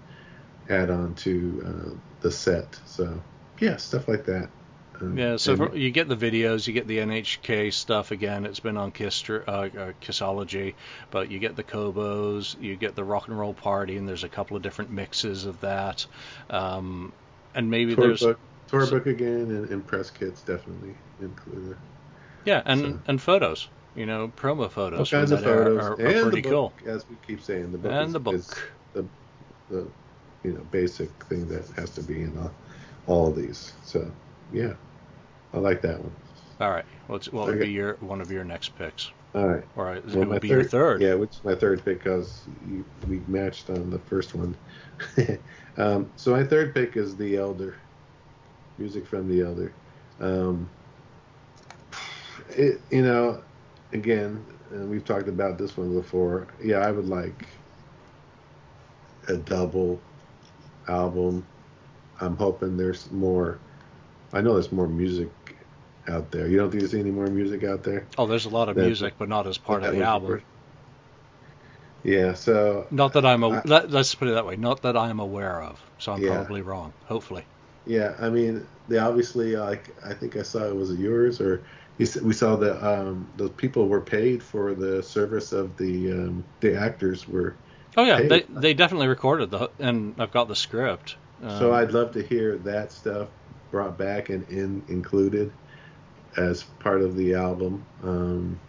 add on to uh, the set. So yeah, stuff like that. Um, Yeah, so and- for, you get the videos, you get the NHK stuff again. It's been on Kiss, uh, uh, Kissology, but you get the Cobos, you get the Rock and Roll Party, and there's a couple of different mixes of that. Um, and maybe there's book, tour book again, and, and press kits definitely included. yeah, and so- and photos. You know, promo photos from kinds of photos are, are and pretty the cool. as we keep saying, the book And is, the book. is the the you know basic thing that has to be in all, all of these. So yeah, I like that one. All right, what's what would Okay. be your one of your next picks? All right. Or it Well, my would be your third. Yeah, which is my third pick because you, we matched on the first one. *laughs* um, so my third pick is The Elder. Music from The Elder. Um, it, you know, again, and we've talked about this one before. Yeah, I would like a double album. I'm hoping there's more. I know there's more music out there. You don't think there's any more music out there? Oh, there's a lot of That- music, but not as part of the album. first- Yeah, so Not that I'm a, I- let, let's put it that way. Not that I'm aware of. So I'm Yeah. probably wrong. Hopefully. Yeah, I mean, they obviously like I think I saw it was yours or we saw that um, those people were paid for the service of the um, the actors were. Oh yeah, paid. they they definitely recorded the and I've got the script. so Um, I'd love to hear that stuff brought back and in included as part of the album. Um,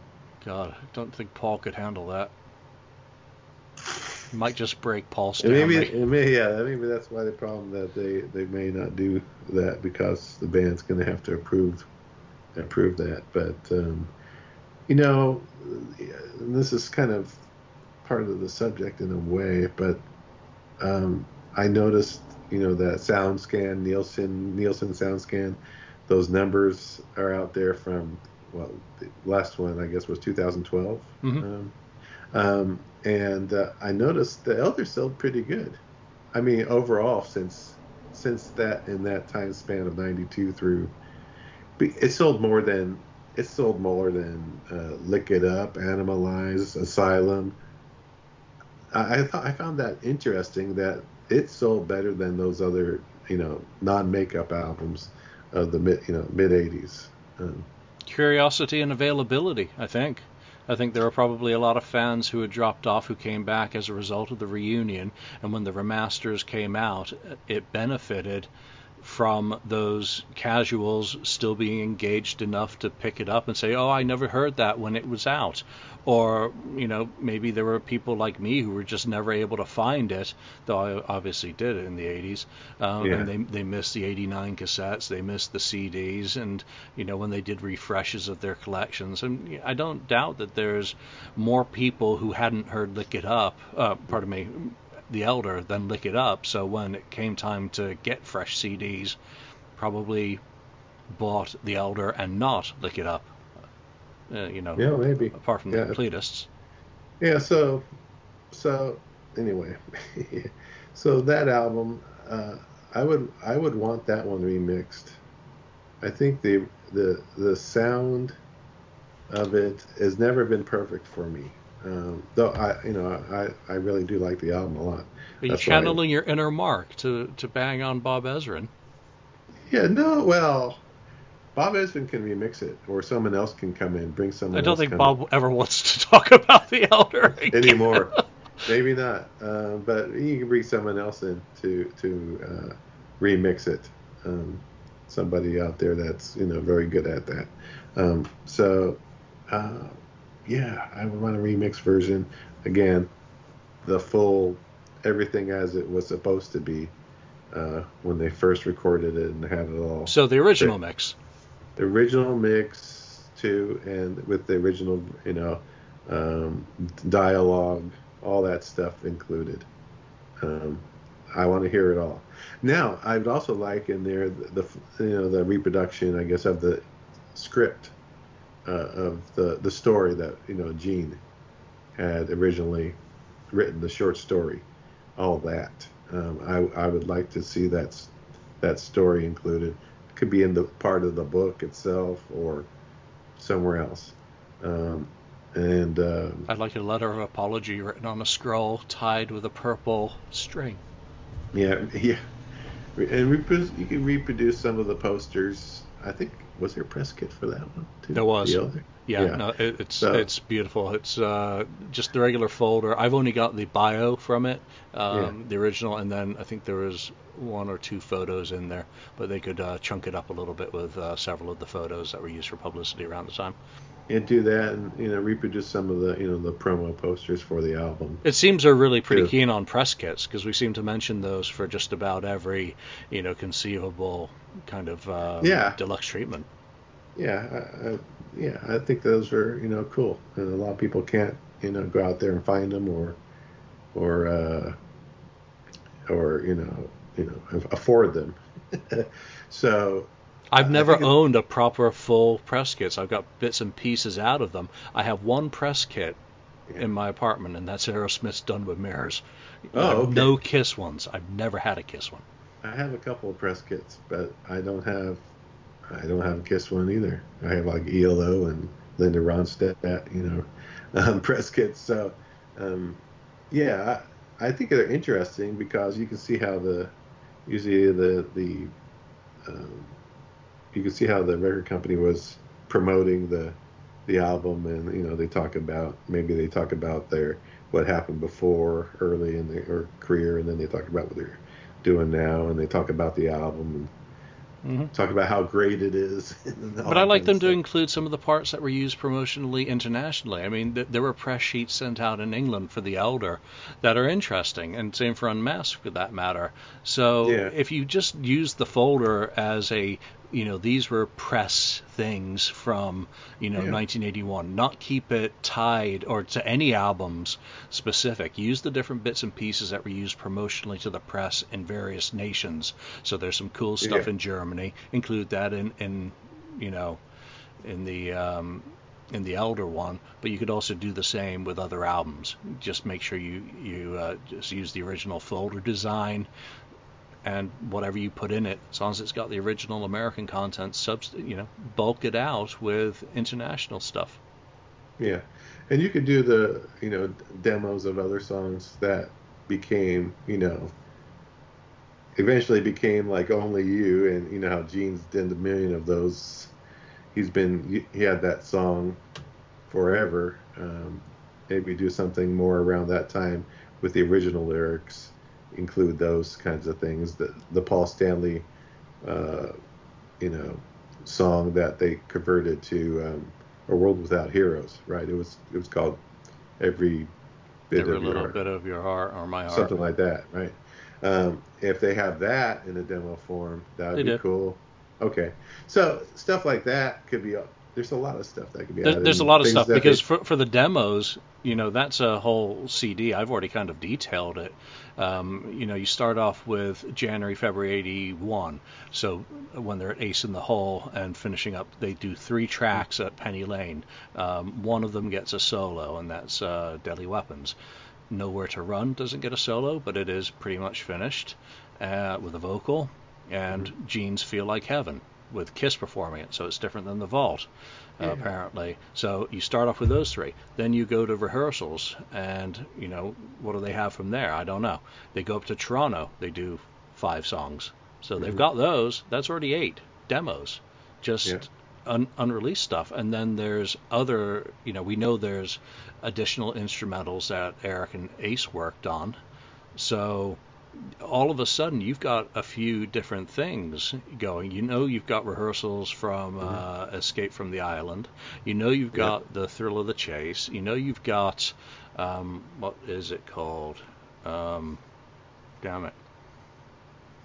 God, I don't think Paul could handle that. Might just break Paul's. maybe, maybe, yeah, maybe that's why the problem that they, they may not do that because the band's going to have to approve approve that. But um, you know, this is kind of part of the subject in a way, but um, I noticed, you know, that sound scan, Nielsen, Nielsen sound scan, those numbers are out there from, well, the last one, I guess, was 2012. Mhm. Um, um, and uh, I noticed the Elder sold pretty good. I mean, overall, since since that in that time span of 92 through, it sold more than it sold more than uh, Lick It Up, Animalize, Asylum. I, I thought I found that interesting that it sold better than those other you know non-makeup albums of the mid you know mid 80s. Um, Curiosity and availability, I think. I think there were probably a lot of fans who had dropped off who came back as a result of the reunion, and when the remasters came out, it benefited from those casuals still being engaged enough to pick it up and say, "Oh, I never heard that when it was out," or you know, maybe there were people like me who were just never able to find it, though I obviously did it in the '80s, um, Yeah. and they they missed the '89 cassettes, they missed the CDs, and you know when they did refreshes of their collections, and I don't doubt that there's more people who hadn't heard "Lick It Up," uh, pardon me, the Elder then Lick It Up. So when it came time to get fresh CDs, probably bought the Elder and not Lick It Up. Uh, you know, yeah, maybe. apart from Yeah. the completists. Yeah, so so anyway, *laughs* so that album, uh, I would I would want that one remixed. I think the the the sound of it has never been perfect for me. Um, though I you know I, I really do like the album a lot. Are you channeling your inner Mark to to bang on Bob Ezrin? Yeah, no, well, Bob Ezrin can remix it, or someone else can come in, bring someone. I don't think Bob ever wants to *laughs* talk about the Elder in again. anymore. Maybe not, uh, but you can bring someone else in to to uh, remix it. Um, somebody out there that's you know very good at that. Um, so, uh, yeah, I would want a remix version again, the full everything as it was supposed to be uh, when they first recorded it and had it all. So the original mix. the original mix too, and with the original, you know, um, dialogue, all that stuff included. Um, I want to hear it all. Now, I would also like in there the, the you know the reproduction, I guess, of the script uh, of the the story that you know Gene had originally written, the short story, all that. Um, I I would like to see that that story included. Could be in the part of the book itself or somewhere else. Um, and um, I'd like a letter of apology written on a scroll tied with a purple string. Yeah, *laughs* yeah. And reproduce, you can reproduce some of the posters. I think was there a press kit for that one too? There was. The other? Yeah, Yeah. no, it, it's So- it's beautiful. It's uh, just the regular folder. I've only got the bio from it, um, Yeah. the original, and then I think there was one or two photos in there, but they could uh, chunk it up a little bit with uh, several of the photos that were used for publicity around the time. And do that, and you know, reproduce some of the you know the promo posters for the album. It seems they're really pretty Yeah. keen on press kits because we seem to mention those for just about every you know conceivable kind of um, Yeah. deluxe treatment. Yeah, I, I, yeah, I think those are you know cool, and a lot of people can't you know go out there and find them or or uh, or you know you know afford them. *laughs* so I've never owned a proper full press kits. I've got bits and pieces out of them. I have one press kit Yeah. in my apartment, and that's Aerosmith's Done with Mirrors. Oh, okay. No Kiss ones. I've never had a Kiss one. I have a couple of press kits, but I don't have I don't have a Kiss one either. I have like ELO and Linda Ronstadt, you know, *laughs* um, press kits. So, um, yeah, I, I think they're interesting because you can see how the usually the the um, you can see how the record company was promoting the the album, and you know they talk about maybe they talk about their what happened before early in their career, and then they talk about what they're doing now, and they talk about the album Mm-hmm. Talk about how great it is. *laughs* but I like them to include some of the parts that were used promotionally internationally. I mean, th- there were press sheets sent out in England for The Elder that are interesting, and same for Unmasked for that matter. So yeah. if you just use the folder as a you know these were press things from you know yeah. 1981 not keep it tied or to any albums specific use the different bits and pieces that were used promotionally to the press in various nations so there's some cool stuff yeah. in germany include that in in you know in the um, in the elder one, but you could also do the same with other albums. Just make sure you you uh, just use the original folder design, and whatever you put in it, as long as it's got the original American content, you know, bulk it out with international stuff. Yeah, and you could do the you know demos of other songs that became you know eventually became like only you, and you know how Gene's did a million of those. He's been he had that song forever. Um, maybe do something more around that time with the original lyrics include those kinds of things. The the Paul Stanley, uh, you know, song that they converted to um, a world without heroes. Right? It was it was called every bit every of little your, bit of your heart or my heart. Something like that, right? Um, if they have that in a demo form, that would be do. cool. Okay, so stuff like that could be there's a lot of stuff that could be added. There's a lot of stuff because they, for for the demos, you know, that's a whole CD. I've already kind of detailed it. Um, you know, you start off with January, February '81. So when they're at Ace in the Hole and finishing up, they do three tracks at Penny Lane. Um, one of them gets a solo, and that's uh, Deadly Weapons. Nowhere to Run doesn't get a solo, but it is pretty much finished uh, with a vocal. And mm-hmm. Gene's Feel Like Heaven with Kiss performing it, so it's different than the Vault, uh, yeah. apparently. So you start off with those three, then you go to rehearsals, and you know what do they have from there? I don't know. They go up to Toronto, they do five songs, so mm-hmm. they've got those. That's already eight demos, just yeah. un- unreleased stuff. And then there's other, you know, we know there's additional instrumentals that Eric and Ace worked on, so all of a sudden you've got a few different things going. You know you've got rehearsals from mm-hmm. uh, Escape from the Island. You know you've got yep. the Thrill of the Chase. You know you've got um, what is it called? Um, damn it.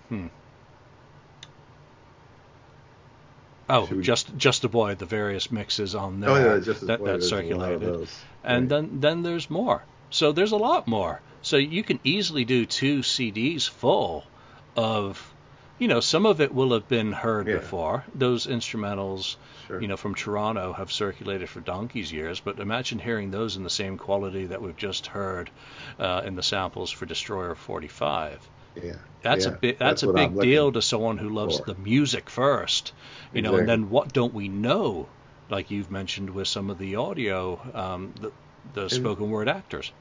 Hmm. Oh, we... just just a boy. The various mixes on there oh, yeah, just that, that circulated, and right. then then there's more. So there's a lot more. So you can easily do two CDs full of, you know, some of it will have been heard yeah. before. Those instrumentals, sure. you know, from Toronto have circulated for donkey's years. But imagine hearing those in the same quality that we've just heard uh, in the samples for Destroyer 45. Yeah. That's yeah. a big that's, that's a big deal to someone who loves for. the music first, you exactly. know, and then what don't we know, like you've mentioned with some of the audio, um, the the spoken word actors.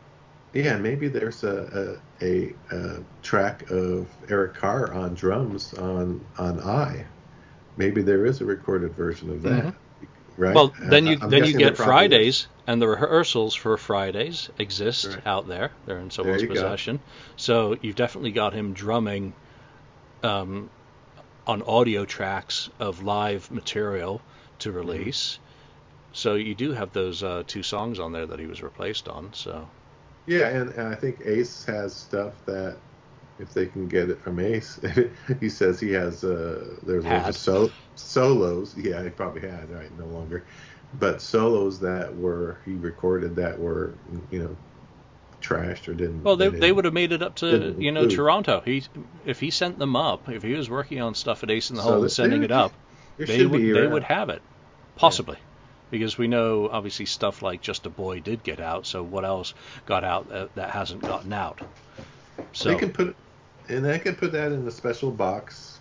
Yeah, maybe there's a, a, a, a track of Eric Carr on drums on on I. Maybe there is a recorded version of that. Mm-hmm. Right. Well, then you I'm then you get Fridays, is. and the rehearsals for Fridays exist right. out there. They're in someone's possession. Go. So you've definitely got him drumming um, on audio tracks of live material to mm-hmm. release. Mm-hmm. So you do have those uh, two songs on there that he was replaced on. So yeah, and, and I think Ace has stuff that if they can get it from Ace, *laughs* he says he has uh, there's a so, solos. Yeah, he probably had right no longer, but solos that were he recorded that were you know trashed or didn't. Well, they, they, they would have made it up to you know Toronto. He if he sent them up, if he was working on stuff at Ace in the so Hole and sending it up, they would they would have it possibly. Yeah because we know obviously stuff like Just a Boy did get out. So what else got out that, that hasn't gotten out? So they can put, and they can put that in a special box.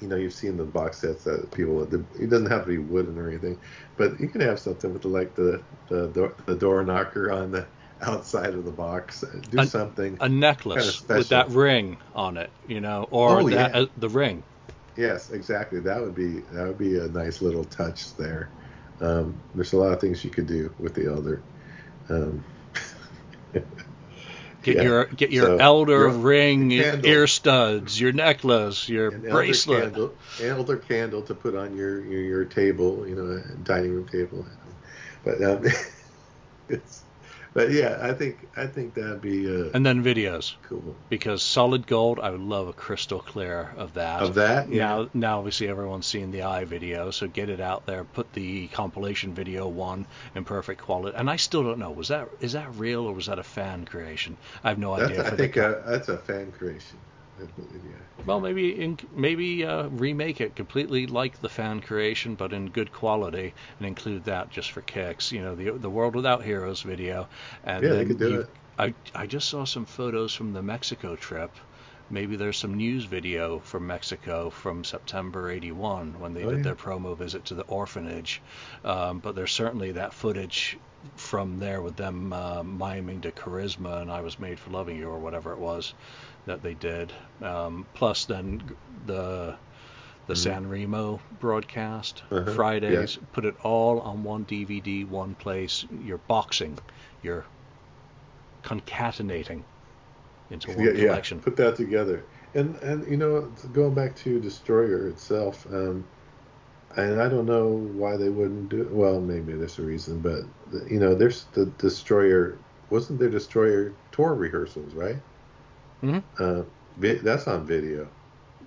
You know, you've seen the box sets that people. It doesn't have to be wooden or anything, but you can have something with the, like the the door, the door knocker on the outside of the box. Do a, something. A necklace kind of with that ring on it, you know, or oh, that, yeah. uh, the ring Yes, exactly. That would be that would be a nice little touch there. Um, there's a lot of things you could do with the elder. Um, *laughs* Get yeah. your get your So, elder your ring, candle. ear studs, your necklace, your an bracelet. elder candle, elder candle to put on your your, your table, you know, dining room table. But um, *laughs* it's, but yeah, I think I think that'd be uh, And then videos. cool. Because solid gold, I would love a crystal clear of that. Of that, yeah. Now, now obviously everyone's seen the eye video, so get it out there. Put the compilation video one in perfect quality. And I still don't know was that is that real or was that a fan creation? I have no That's, idea. I think the, uh, that's a fan creation. Believe, well, maybe in, maybe uh, remake it completely like the fan creation, but in good quality, and include that just for kicks. You know, the the World Without Heroes video, and Yeah, they could do you- it. I I just saw some photos from the Mexico trip. Maybe there's some news video from Mexico from September '81 when they Oh, did yeah. their promo visit to the orphanage. Um, but there's certainly that footage from there with them uh, miming to Charisma and I Was Made for Loving You or whatever it was that they did. Um, plus then the the San Remo broadcast Mm-hmm. Uh-huh, Fridays. Put it all on one DVD, one place. You're boxing. You're concatenating into one yeah, yeah, put that together. And and you know, going back to Destroyer itself, um, and I don't know why they wouldn't do. it. Well, maybe there's a reason, but you know, there's the Destroyer. Wasn't there Destroyer tour rehearsals, right? Mhm. Uh, that's on video.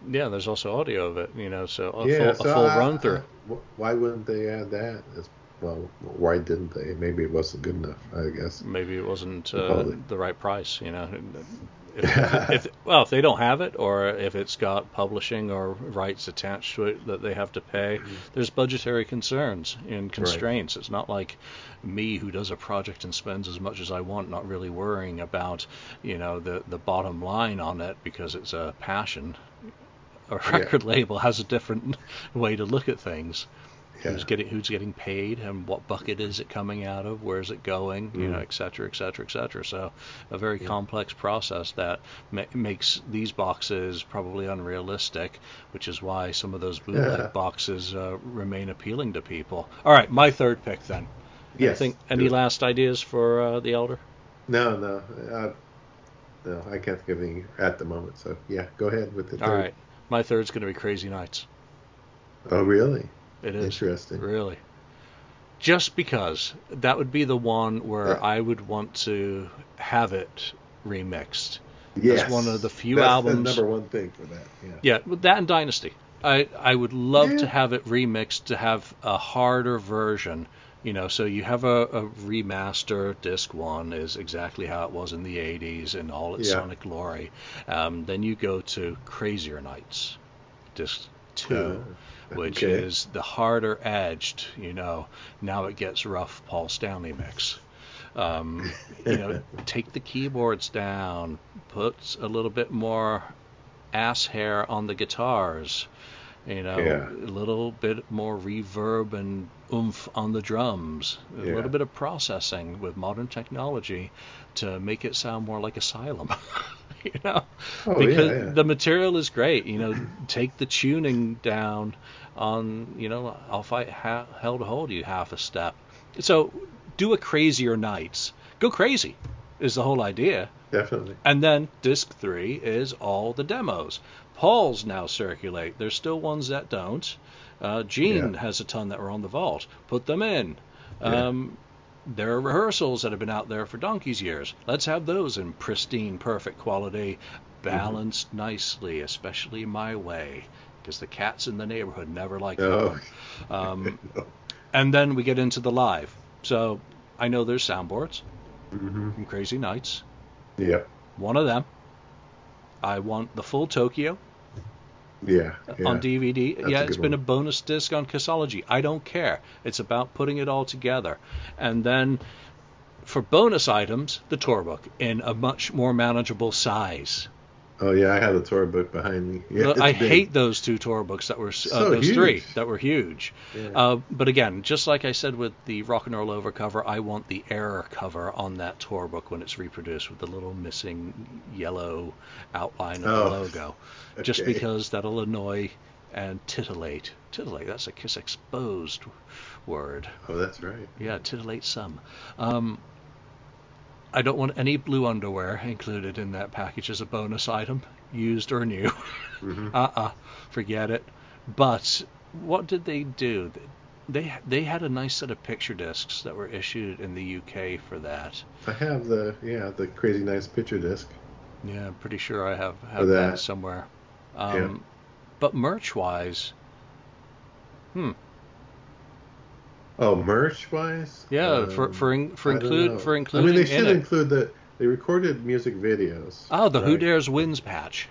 Yeah, there's also audio of it. You know, so a yeah, full, so a full I- run through. I- why wouldn't they add that? As, well, why didn't they? Maybe it wasn't good enough. I guess. maybe it wasn't uh, the right price. You know, if, *laughs* if, if well, if they don't have it, or if it's got publishing or rights attached to it that they have to pay, Mm-hmm. there's budgetary concerns and constraints. It's not like me who does a project and spends as much as I want, not really worrying about you know the the bottom line on it because it's a passion. A Yeah. record label has a different *laughs* way to look at things Yeah. who's getting who's getting paid and what bucket is it coming out of where's it going you know Mm. et cetera et cetera et cetera so a very complex process that ma- makes these boxes probably unrealistic which is why some of those bootleg Yeah. boxes uh, remain appealing to people all right my third pick then Yes. Anything, any last ideas for uh, the elder No, no, uh, no. I can't think of any at the moment. So yeah, go ahead with the all third. right my third's going to be crazy nights Oh, really? It is Interesting. Really. Just because that would be the one where Yeah. I would want to have it remixed. Yes. one of the few That's albums- the number one thing for that. Yeah. Yeah, with that and Dynasty. I I would love Yeah. to have it remixed to have a harder version. You know, so you have a, a remaster. Disc one is exactly how it was in the '80s in all its Yeah. sonic glory. Um, then you go to Crazier Nights, disc two, Uh, which okay. is the harder edged. You know, now it gets rough Paul Stanley mix. Um, you know, *laughs* take the keyboards down, put a little bit more ass hair on the guitars. You know, Yeah. a little bit more reverb and oomph on the drums. A Yeah. little bit of processing with modern technology to make it sound more like Asylum. *laughs* *laughs* you know, Oh, because yeah, yeah. the material is great. You know, take the tuning down on. You know, I'll fight ha- hell to hold you half a step. So do a crazier nights. Go crazy is the whole idea. Definitely. And then disc three is all the demos. Paul's now circulate. There's still ones that don't. Uh, Gene Yeah. has a ton that were on the vault. Put them in. Yeah. Um, there are rehearsals that have been out there for donkey's years. Let's have those in pristine, perfect quality, balanced nicely, especially my way, because the cats in the neighborhood never like Oh. that. Um, *laughs* and then we get into the live. So I know there's soundboards hmm from Crazy Nights. Yep. One of them. I want the full Tokyo Yeah. yeah. on DVD. That's yeah, a it's good been one. a bonus disc on Kissology. I don't care. It's about putting it all together. And then for bonus items, the tour book in a much more manageable size. Oh yeah, I have the tour book behind me. Yeah, Look, it's I big. hate those two tour books that were uh, So those three that were huge. Yeah. Uh, but again, just like I said with the rock and roll over cover, I want the error cover on that tour book when it's reproduced with the little missing yellow outline of Oh, the logo, *laughs* just okay. because that'll annoy and titillate. Titillate, that's a Kiss exposed word. Oh, that's right. Yeah, titillate some. Um, I don't want any blue underwear included in that package as a bonus item, used or new. hmm *laughs* uh-uh, forget it. But what did they do? They they had a nice set of picture discs that were issued in the UK for that. I have the yeah the crazy nights picture disc. Yeah, I'm pretty sure I have have that. that. somewhere. Um, Yeah. But merch wise, hmm, Oh, merch wise? yeah, for for in, for include for I mean, they in should it. include the. They recorded music videos. Oh, the Who? Dares Wins patch.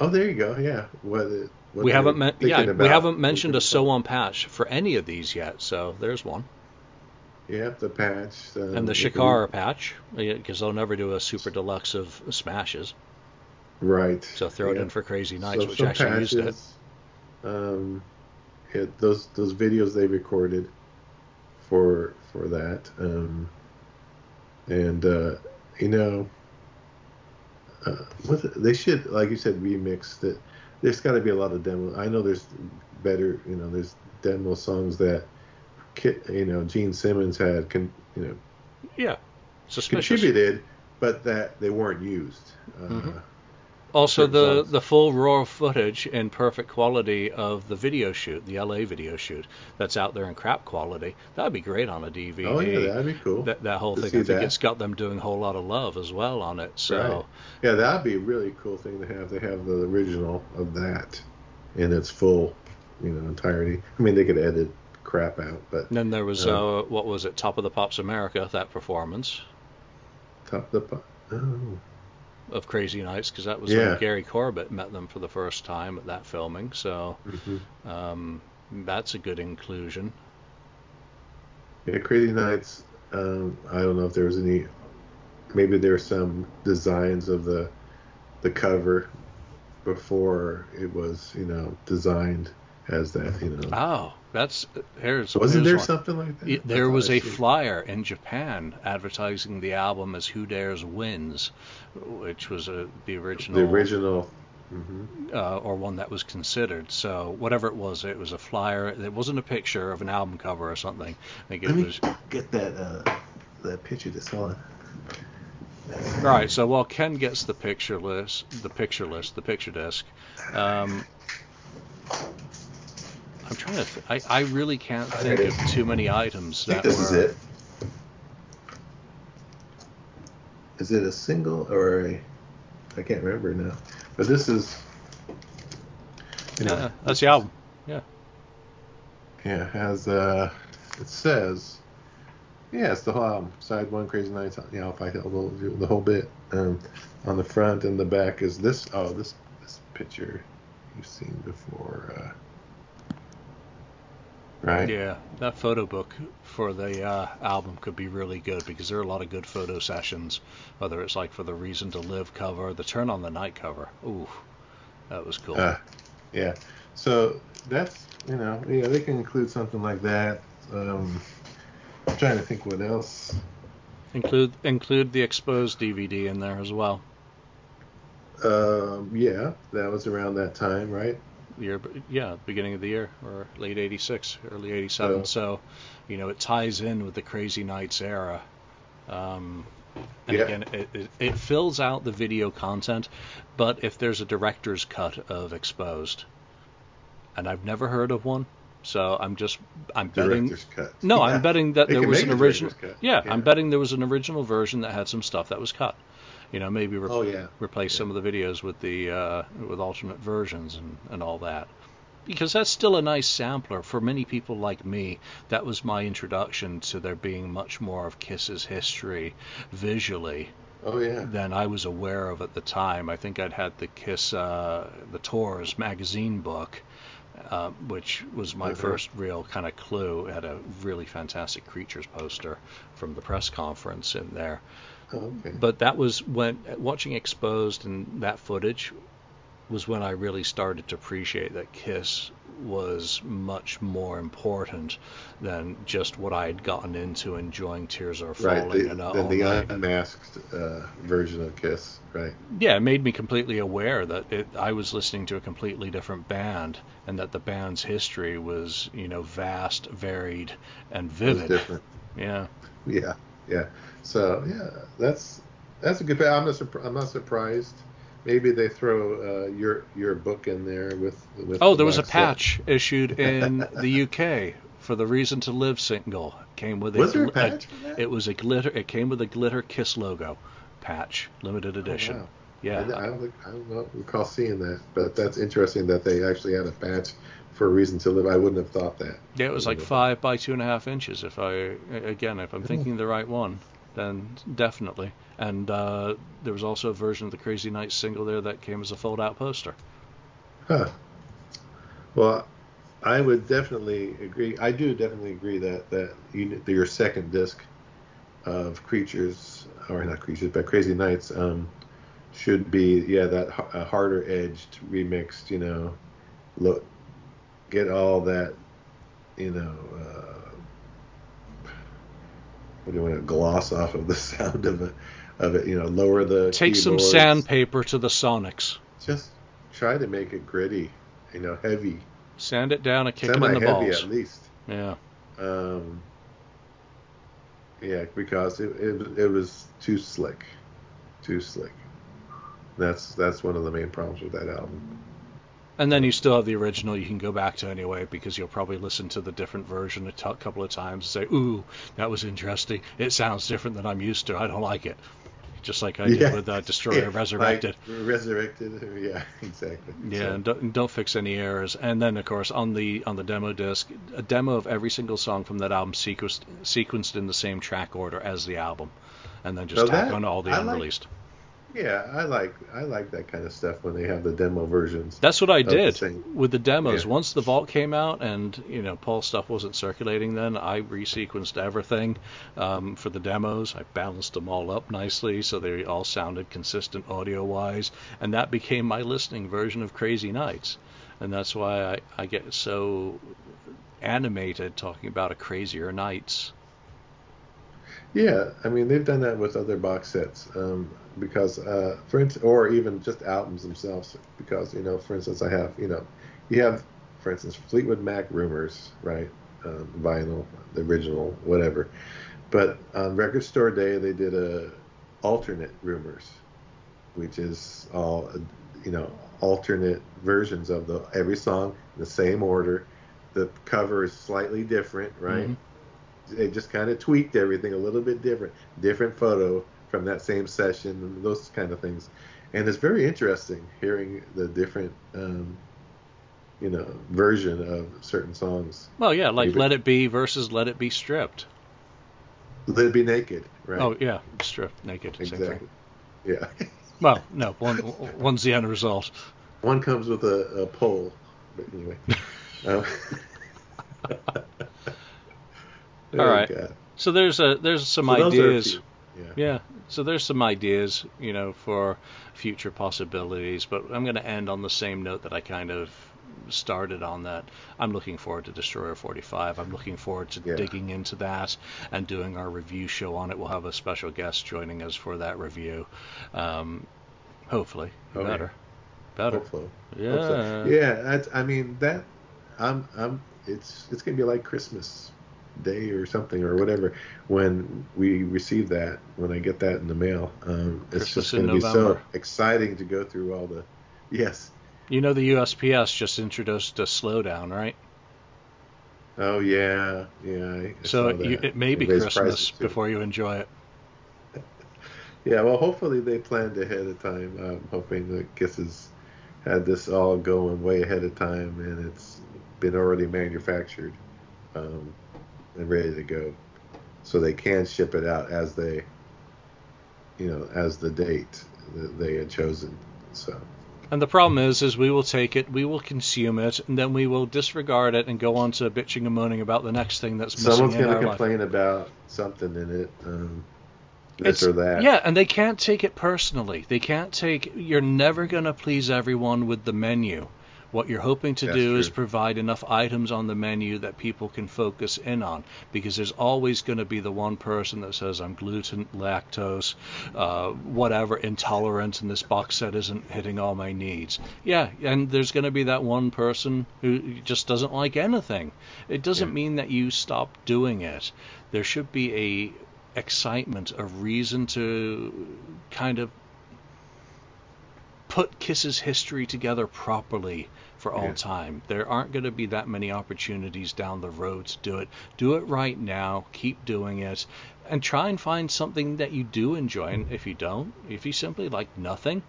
Oh, there you go. Yeah. What? what we haven't men- yeah we haven't mentioned a *laughs* forward. on patch for any of these yet. So there's one. Yeah, the patch. Um, and the Shikara patch because they'll never do a super deluxe of smashes. Right. So throw it in for Crazy Nights, So which actually used it. Um, yeah, those those videos they recorded for for that. Um, and uh, you know, uh, what the- they should, like you said, remix that. There's got to be a lot of demo. I know there's better, you know, there's demo songs that, Kit, you know, Gene Simmons had, con, you know, Yeah, suspicious. contributed, but that they weren't used. Uh, Mhm. Also, the the full raw footage in perfect quality of the video shoot, the LA video shoot, that's out there in crap quality. That'd be great on a DVD. Oh yeah, that'd be cool. that that whole to thing. I think that. it's got them doing a whole lot of love as well on it. So Right. Yeah, that'd be a really cool thing to have. They have the original of that in its full, you know, entirety. I mean, they could edit crap out, but and then there was Yeah. uh, what was it, Top of the Pops America, that performance top of the po- oh, of Crazy Nights, because that was Yeah. when Gary Corbett met them for the first time at that filming. So hmm um, that's a good inclusion. yeah, Crazy Nights. Um, I don't know if there was any. Maybe there's some designs of the the cover before it was, you know, designed as that. You know, Oh, that's here's wasn't here's there one. something like that? Y- I There was a flyer in Japan advertising the album as Who Dares Wins, which was a, the original, the original. hmm uh, or one that was considered. So whatever it was, it was a flyer. It wasn't a picture of an album cover or something. I think it Let me was. get that uh, that picture that's on. Right. So while Ken gets the picture list, the picture list, the picture disc, um, I'm trying to. Th- I I really can't think of too many items I think that this were. is it. Is it a single or a? I can't remember now. But this is. You know, Yeah, that's the album. yeah, it has uh, it says, yeah, it's the whole album. Side one, Crazy Nights. You know, if I held the, the whole bit. Um, on the front and the back is this. Oh, this this picture you've seen before. Right. Yeah, that photo book for the uh, album could be really good because there are a lot of good photo sessions. Whether it's like for the Reason to Live cover, the Turn on the Night cover. Ooh, that was cool. Uh, yeah. So that's you know yeah they can include something like that. Um, I'm trying to think what else. include include the exposed DVD in there as well. Um, yeah, that was around that time, right? Year, yeah, beginning of the year or late '86, early '87. Oh. So, you know, it ties in with the Crazy Nights era. Um, and Yeah. again, it, it, it fills out the video content, but if there's a director's cut of Exposed, and I've never heard of one, so I'm just I'm betting. Director's cut. No, Yeah. I'm betting that They there was an original. Yeah, Yeah. I'm betting there was an original version that had some stuff that was cut. You know, maybe re- Oh yeah. replace Yeah. some of the videos with the uh, with alternate versions and, and all that. Because that's still a nice sampler for many people like me. That was my introduction to there being much more of Kiss's history visually Oh yeah. than I was aware of at the time. I think I'd had the Kiss uh, the Tours magazine book, uh, which was my Mhm. first real kind of clue. It had a really fantastic Creatures poster from the press conference in there. Okay. But that was when watching Exposed and that footage was when I really started to appreciate that Kiss was much more important than just what I had gotten into enjoying Tears Are Falling. Right, the, and, uh, the night. unmasked uh, version of Kiss. Right. yeah, it made me completely aware that it, I was listening to a completely different band, and that the band's history was, you know, vast, varied, and It was vivid. different. Yeah. Yeah, yeah. So yeah, that's that's a good. I'm not. I'm not surprised. Maybe they throw uh, your your book in there with. with Oh, the there was a box set. patch issued in the UK for the Reason to Live single. Came with a, Was there a patch for that? It was a glitter. It came with a glitter Kiss logo patch, limited edition. Oh, wow. Yeah. I, I don't. think- I don't recall seeing that, but that's interesting that they actually had a patch for a reason to live. I wouldn't have thought that. Yeah, it was like five by two and a half inches. If I again, if I'm thinking the right one, then definitely. And uh, there was also a version of the Crazy Nights single there that came as a fold-out poster. Huh. Well, I would definitely agree. I do definitely agree that that you, your second disc of Creatures, or not Creatures, but Crazy Nights, um, should be yeah that harder edged remixed. You know, look, get all that. You know, uh, what do you want to gloss off of the *laughs* sound of it? Of it, you know, lower the Take some sandpaper to the Sonics. Just try to make it gritty. You know, heavy. Sand it down and kick it semi in the balls. at least. Yeah. Um, yeah, because it, it it was too slick, too slick. That's that's one of the main problems with that album. And then you still have the original you can go back to anyway because you'll probably listen to the different version a t- couple of times and say, "Ooh, that was interesting. It sounds different than I'm used to. I don't like it." Just like I Yeah. did with uh, Destroyer *laughs* Yeah, Resurrected. Like, resurrected. *laughs* Yeah, exactly. Yeah, So, and don't, don't fix any errors. And then, of course, on the on the demo disc, a demo of every single song from that album sequenced sequenced in the same track order as the album, and then just Now tack that- on all the I like- unreleased. Yeah, I like I like that kind of stuff when they have the demo versions. That's what I of the did with the demos. Yeah. Once the vault came out and you know Paul's stuff wasn't circulating, then I resequenced everything um, for the demos. I balanced them all up nicely so they all sounded consistent audio wise, and that became my listening version of Crazy Nights. And that's why I, I get so animated talking about a crazier nights. Yeah, I mean they've done that with other box sets um, because, uh, for instance, or even just albums themselves. Because you know, for instance, I have you know, you have, for instance, Fleetwood Mac Rumors, right? Um, vinyl, the original, whatever. But on Record Store Day, they did a alternate Rumors, which is all you know, alternate versions of the every song in the same order. The cover is slightly different, right? Mhm. They just kind of tweaked everything a little bit different, different photo from that same session, and those kind of things. And it's very interesting hearing the different, um, you know, version of certain songs. Well, yeah, like Maybe. Let It Be versus Let It Be Stripped. Let it be naked, right? Oh yeah, stripped, naked, exactly. Yeah, *laughs* Well, no, one one's the end result. one comes with a, a pole, but anyway. *laughs* um, *laughs* All right. God. So there's a there's some So those are a ideas. Yeah. Yeah. So there's some ideas, you know, for future possibilities, but I'm going to end on the same note that I kind of started on that. I'm looking forward to Destroyer 45. I'm looking forward to Yeah. digging into that and doing our review show on it. We'll have a special guest joining us for that review. Um, hopefully, Oh, yeah. better, better. Hopefully. Yeah. Hope so. Yeah, that's, I mean that I'm I'm it's it's gonna be like Christmas Day or something or whatever when we receive that when I get that in the mail. Um, it's Christmas just gonna be so exciting to go through all the yes. You know the USPS just introduced a slowdown, right? Oh yeah, yeah. I, So you, it may be Christmas before you enjoy it. *laughs* Yeah, well, hopefully they planned ahead of time. I'm hoping that Kiss has had this all going way ahead of time, and it's been already manufactured um, and ready to go, so they can ship it out as they, you know, as the date that they had chosen. So And the problem is, is we will take it, we will consume it, and then we will disregard it and go on to bitching and moaning about the next thing that's missing someone's in going to life. complain about something in it, um, this It's- or that. Yeah, and they can't take it personally. They can't take. You're never gonna please everyone with the menu. What you're hoping to That's do is provide enough items on the menu that people can focus in on, because there's always going to be the one person that says I'm gluten, lactose, uh, whatever, intolerant, and this box set isn't hitting all my needs. Yeah, and there's going to be that one person who just doesn't like anything. It doesn't Yeah. mean that you stop doing it. There should be a excitement, a reason to kind of put Kiss's history together properly for all Yeah. time. There aren't going to be that many opportunities down the road to do it. Do it right now. Keep doing it. And try and find something that you do enjoy. And if you don't, if you simply like nothing,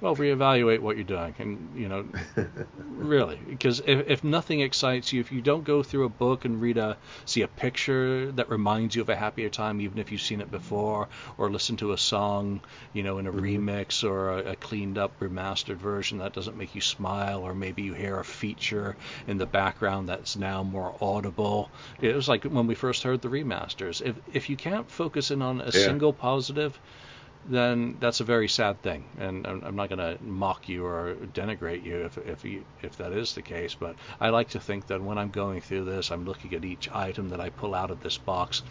well, reevaluate what you're doing. And, you know, *laughs* really, because if, if nothing excites you, if you don't go through a book and read a, see a picture that reminds you of a happier time, even if you've seen it before, or listen to a song, you know, in a mm-hmm. remix or a, a cleaned up remastered version that doesn't make you smile, or maybe you hear a feature in the background that's now more audible. It was like when we first heard the remasters. If if you can't focus in on a Yeah. single positive, then that's a very sad thing. And I'm, I'm not going to mock you or denigrate you if if you, if that is the case. But I like to think that when I'm going through this, I'm looking at each item that I pull out of this box.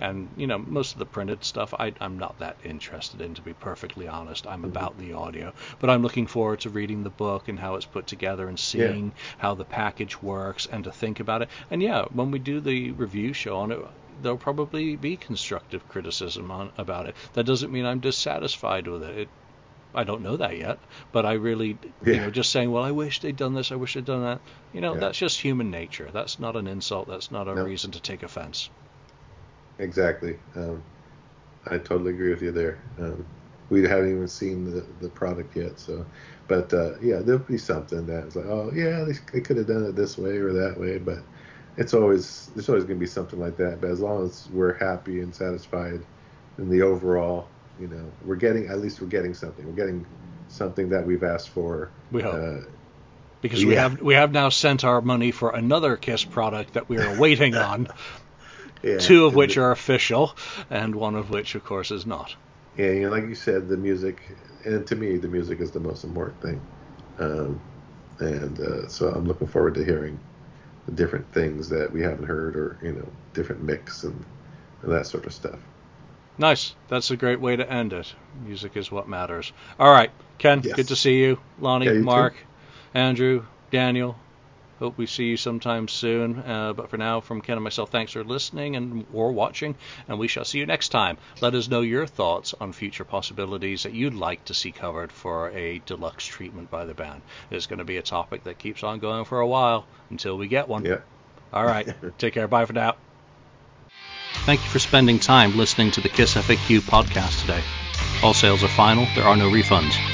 And you know, most of the printed stuff, I, I'm not that interested in, to be perfectly honest. I'm mm-hmm. about the audio, but I'm looking forward to reading the book and how it's put together and seeing how the package works and to think about it. And yeah, when we do the review show on it, there'll probably be constructive criticism on about it. That doesn't mean I'm dissatisfied with it. it I don't know that yet, but I really, you know, just saying, well, I wish they'd done this, I wish they'd done that. You know, Yeah. that's just human nature. That's not an insult. That's not a No. reason to take offense. Exactly. Um, I totally agree with you there. Um, we haven't even seen the, the product yet, so. But uh, yeah, there'll be something that's like, oh yeah, they, they could have done it this way or that way, but it's always there's always going to be something like that. But as long as we're happy and satisfied in the overall, you know, we're getting at least we're getting something. We're getting something that we've asked for. We hope. Uh, Because we have we have now sent our money for another Kiss product that we are waiting on, *laughs* yeah, two of which are official, and one of which, of course, is not. Yeah, you know, like you said, the music, and to me, the music is the most important thing. Um, and uh, so I'm looking forward to hearing different things that we haven't heard, or you know, different mix and, and that sort of stuff. Nice. That's a great way to end it. Music is what matters. All right, Ken. Yes. Good to see you. Lonnie, Yeah, you too. Mark, Andrew, Daniel. Hope we see you sometime soon. Uh, but for now, from Ken and myself, thanks for listening and or watching, and we shall see you next time. Let us know your thoughts on future possibilities that you'd like to see covered for a deluxe treatment by the band. It's going to be a topic that keeps on going for a while until we get one. Yeah. All right. *laughs* Take care. Bye for now. Thank you for spending time listening to the Kiss FAQ podcast today. All sales are final, there are no refunds.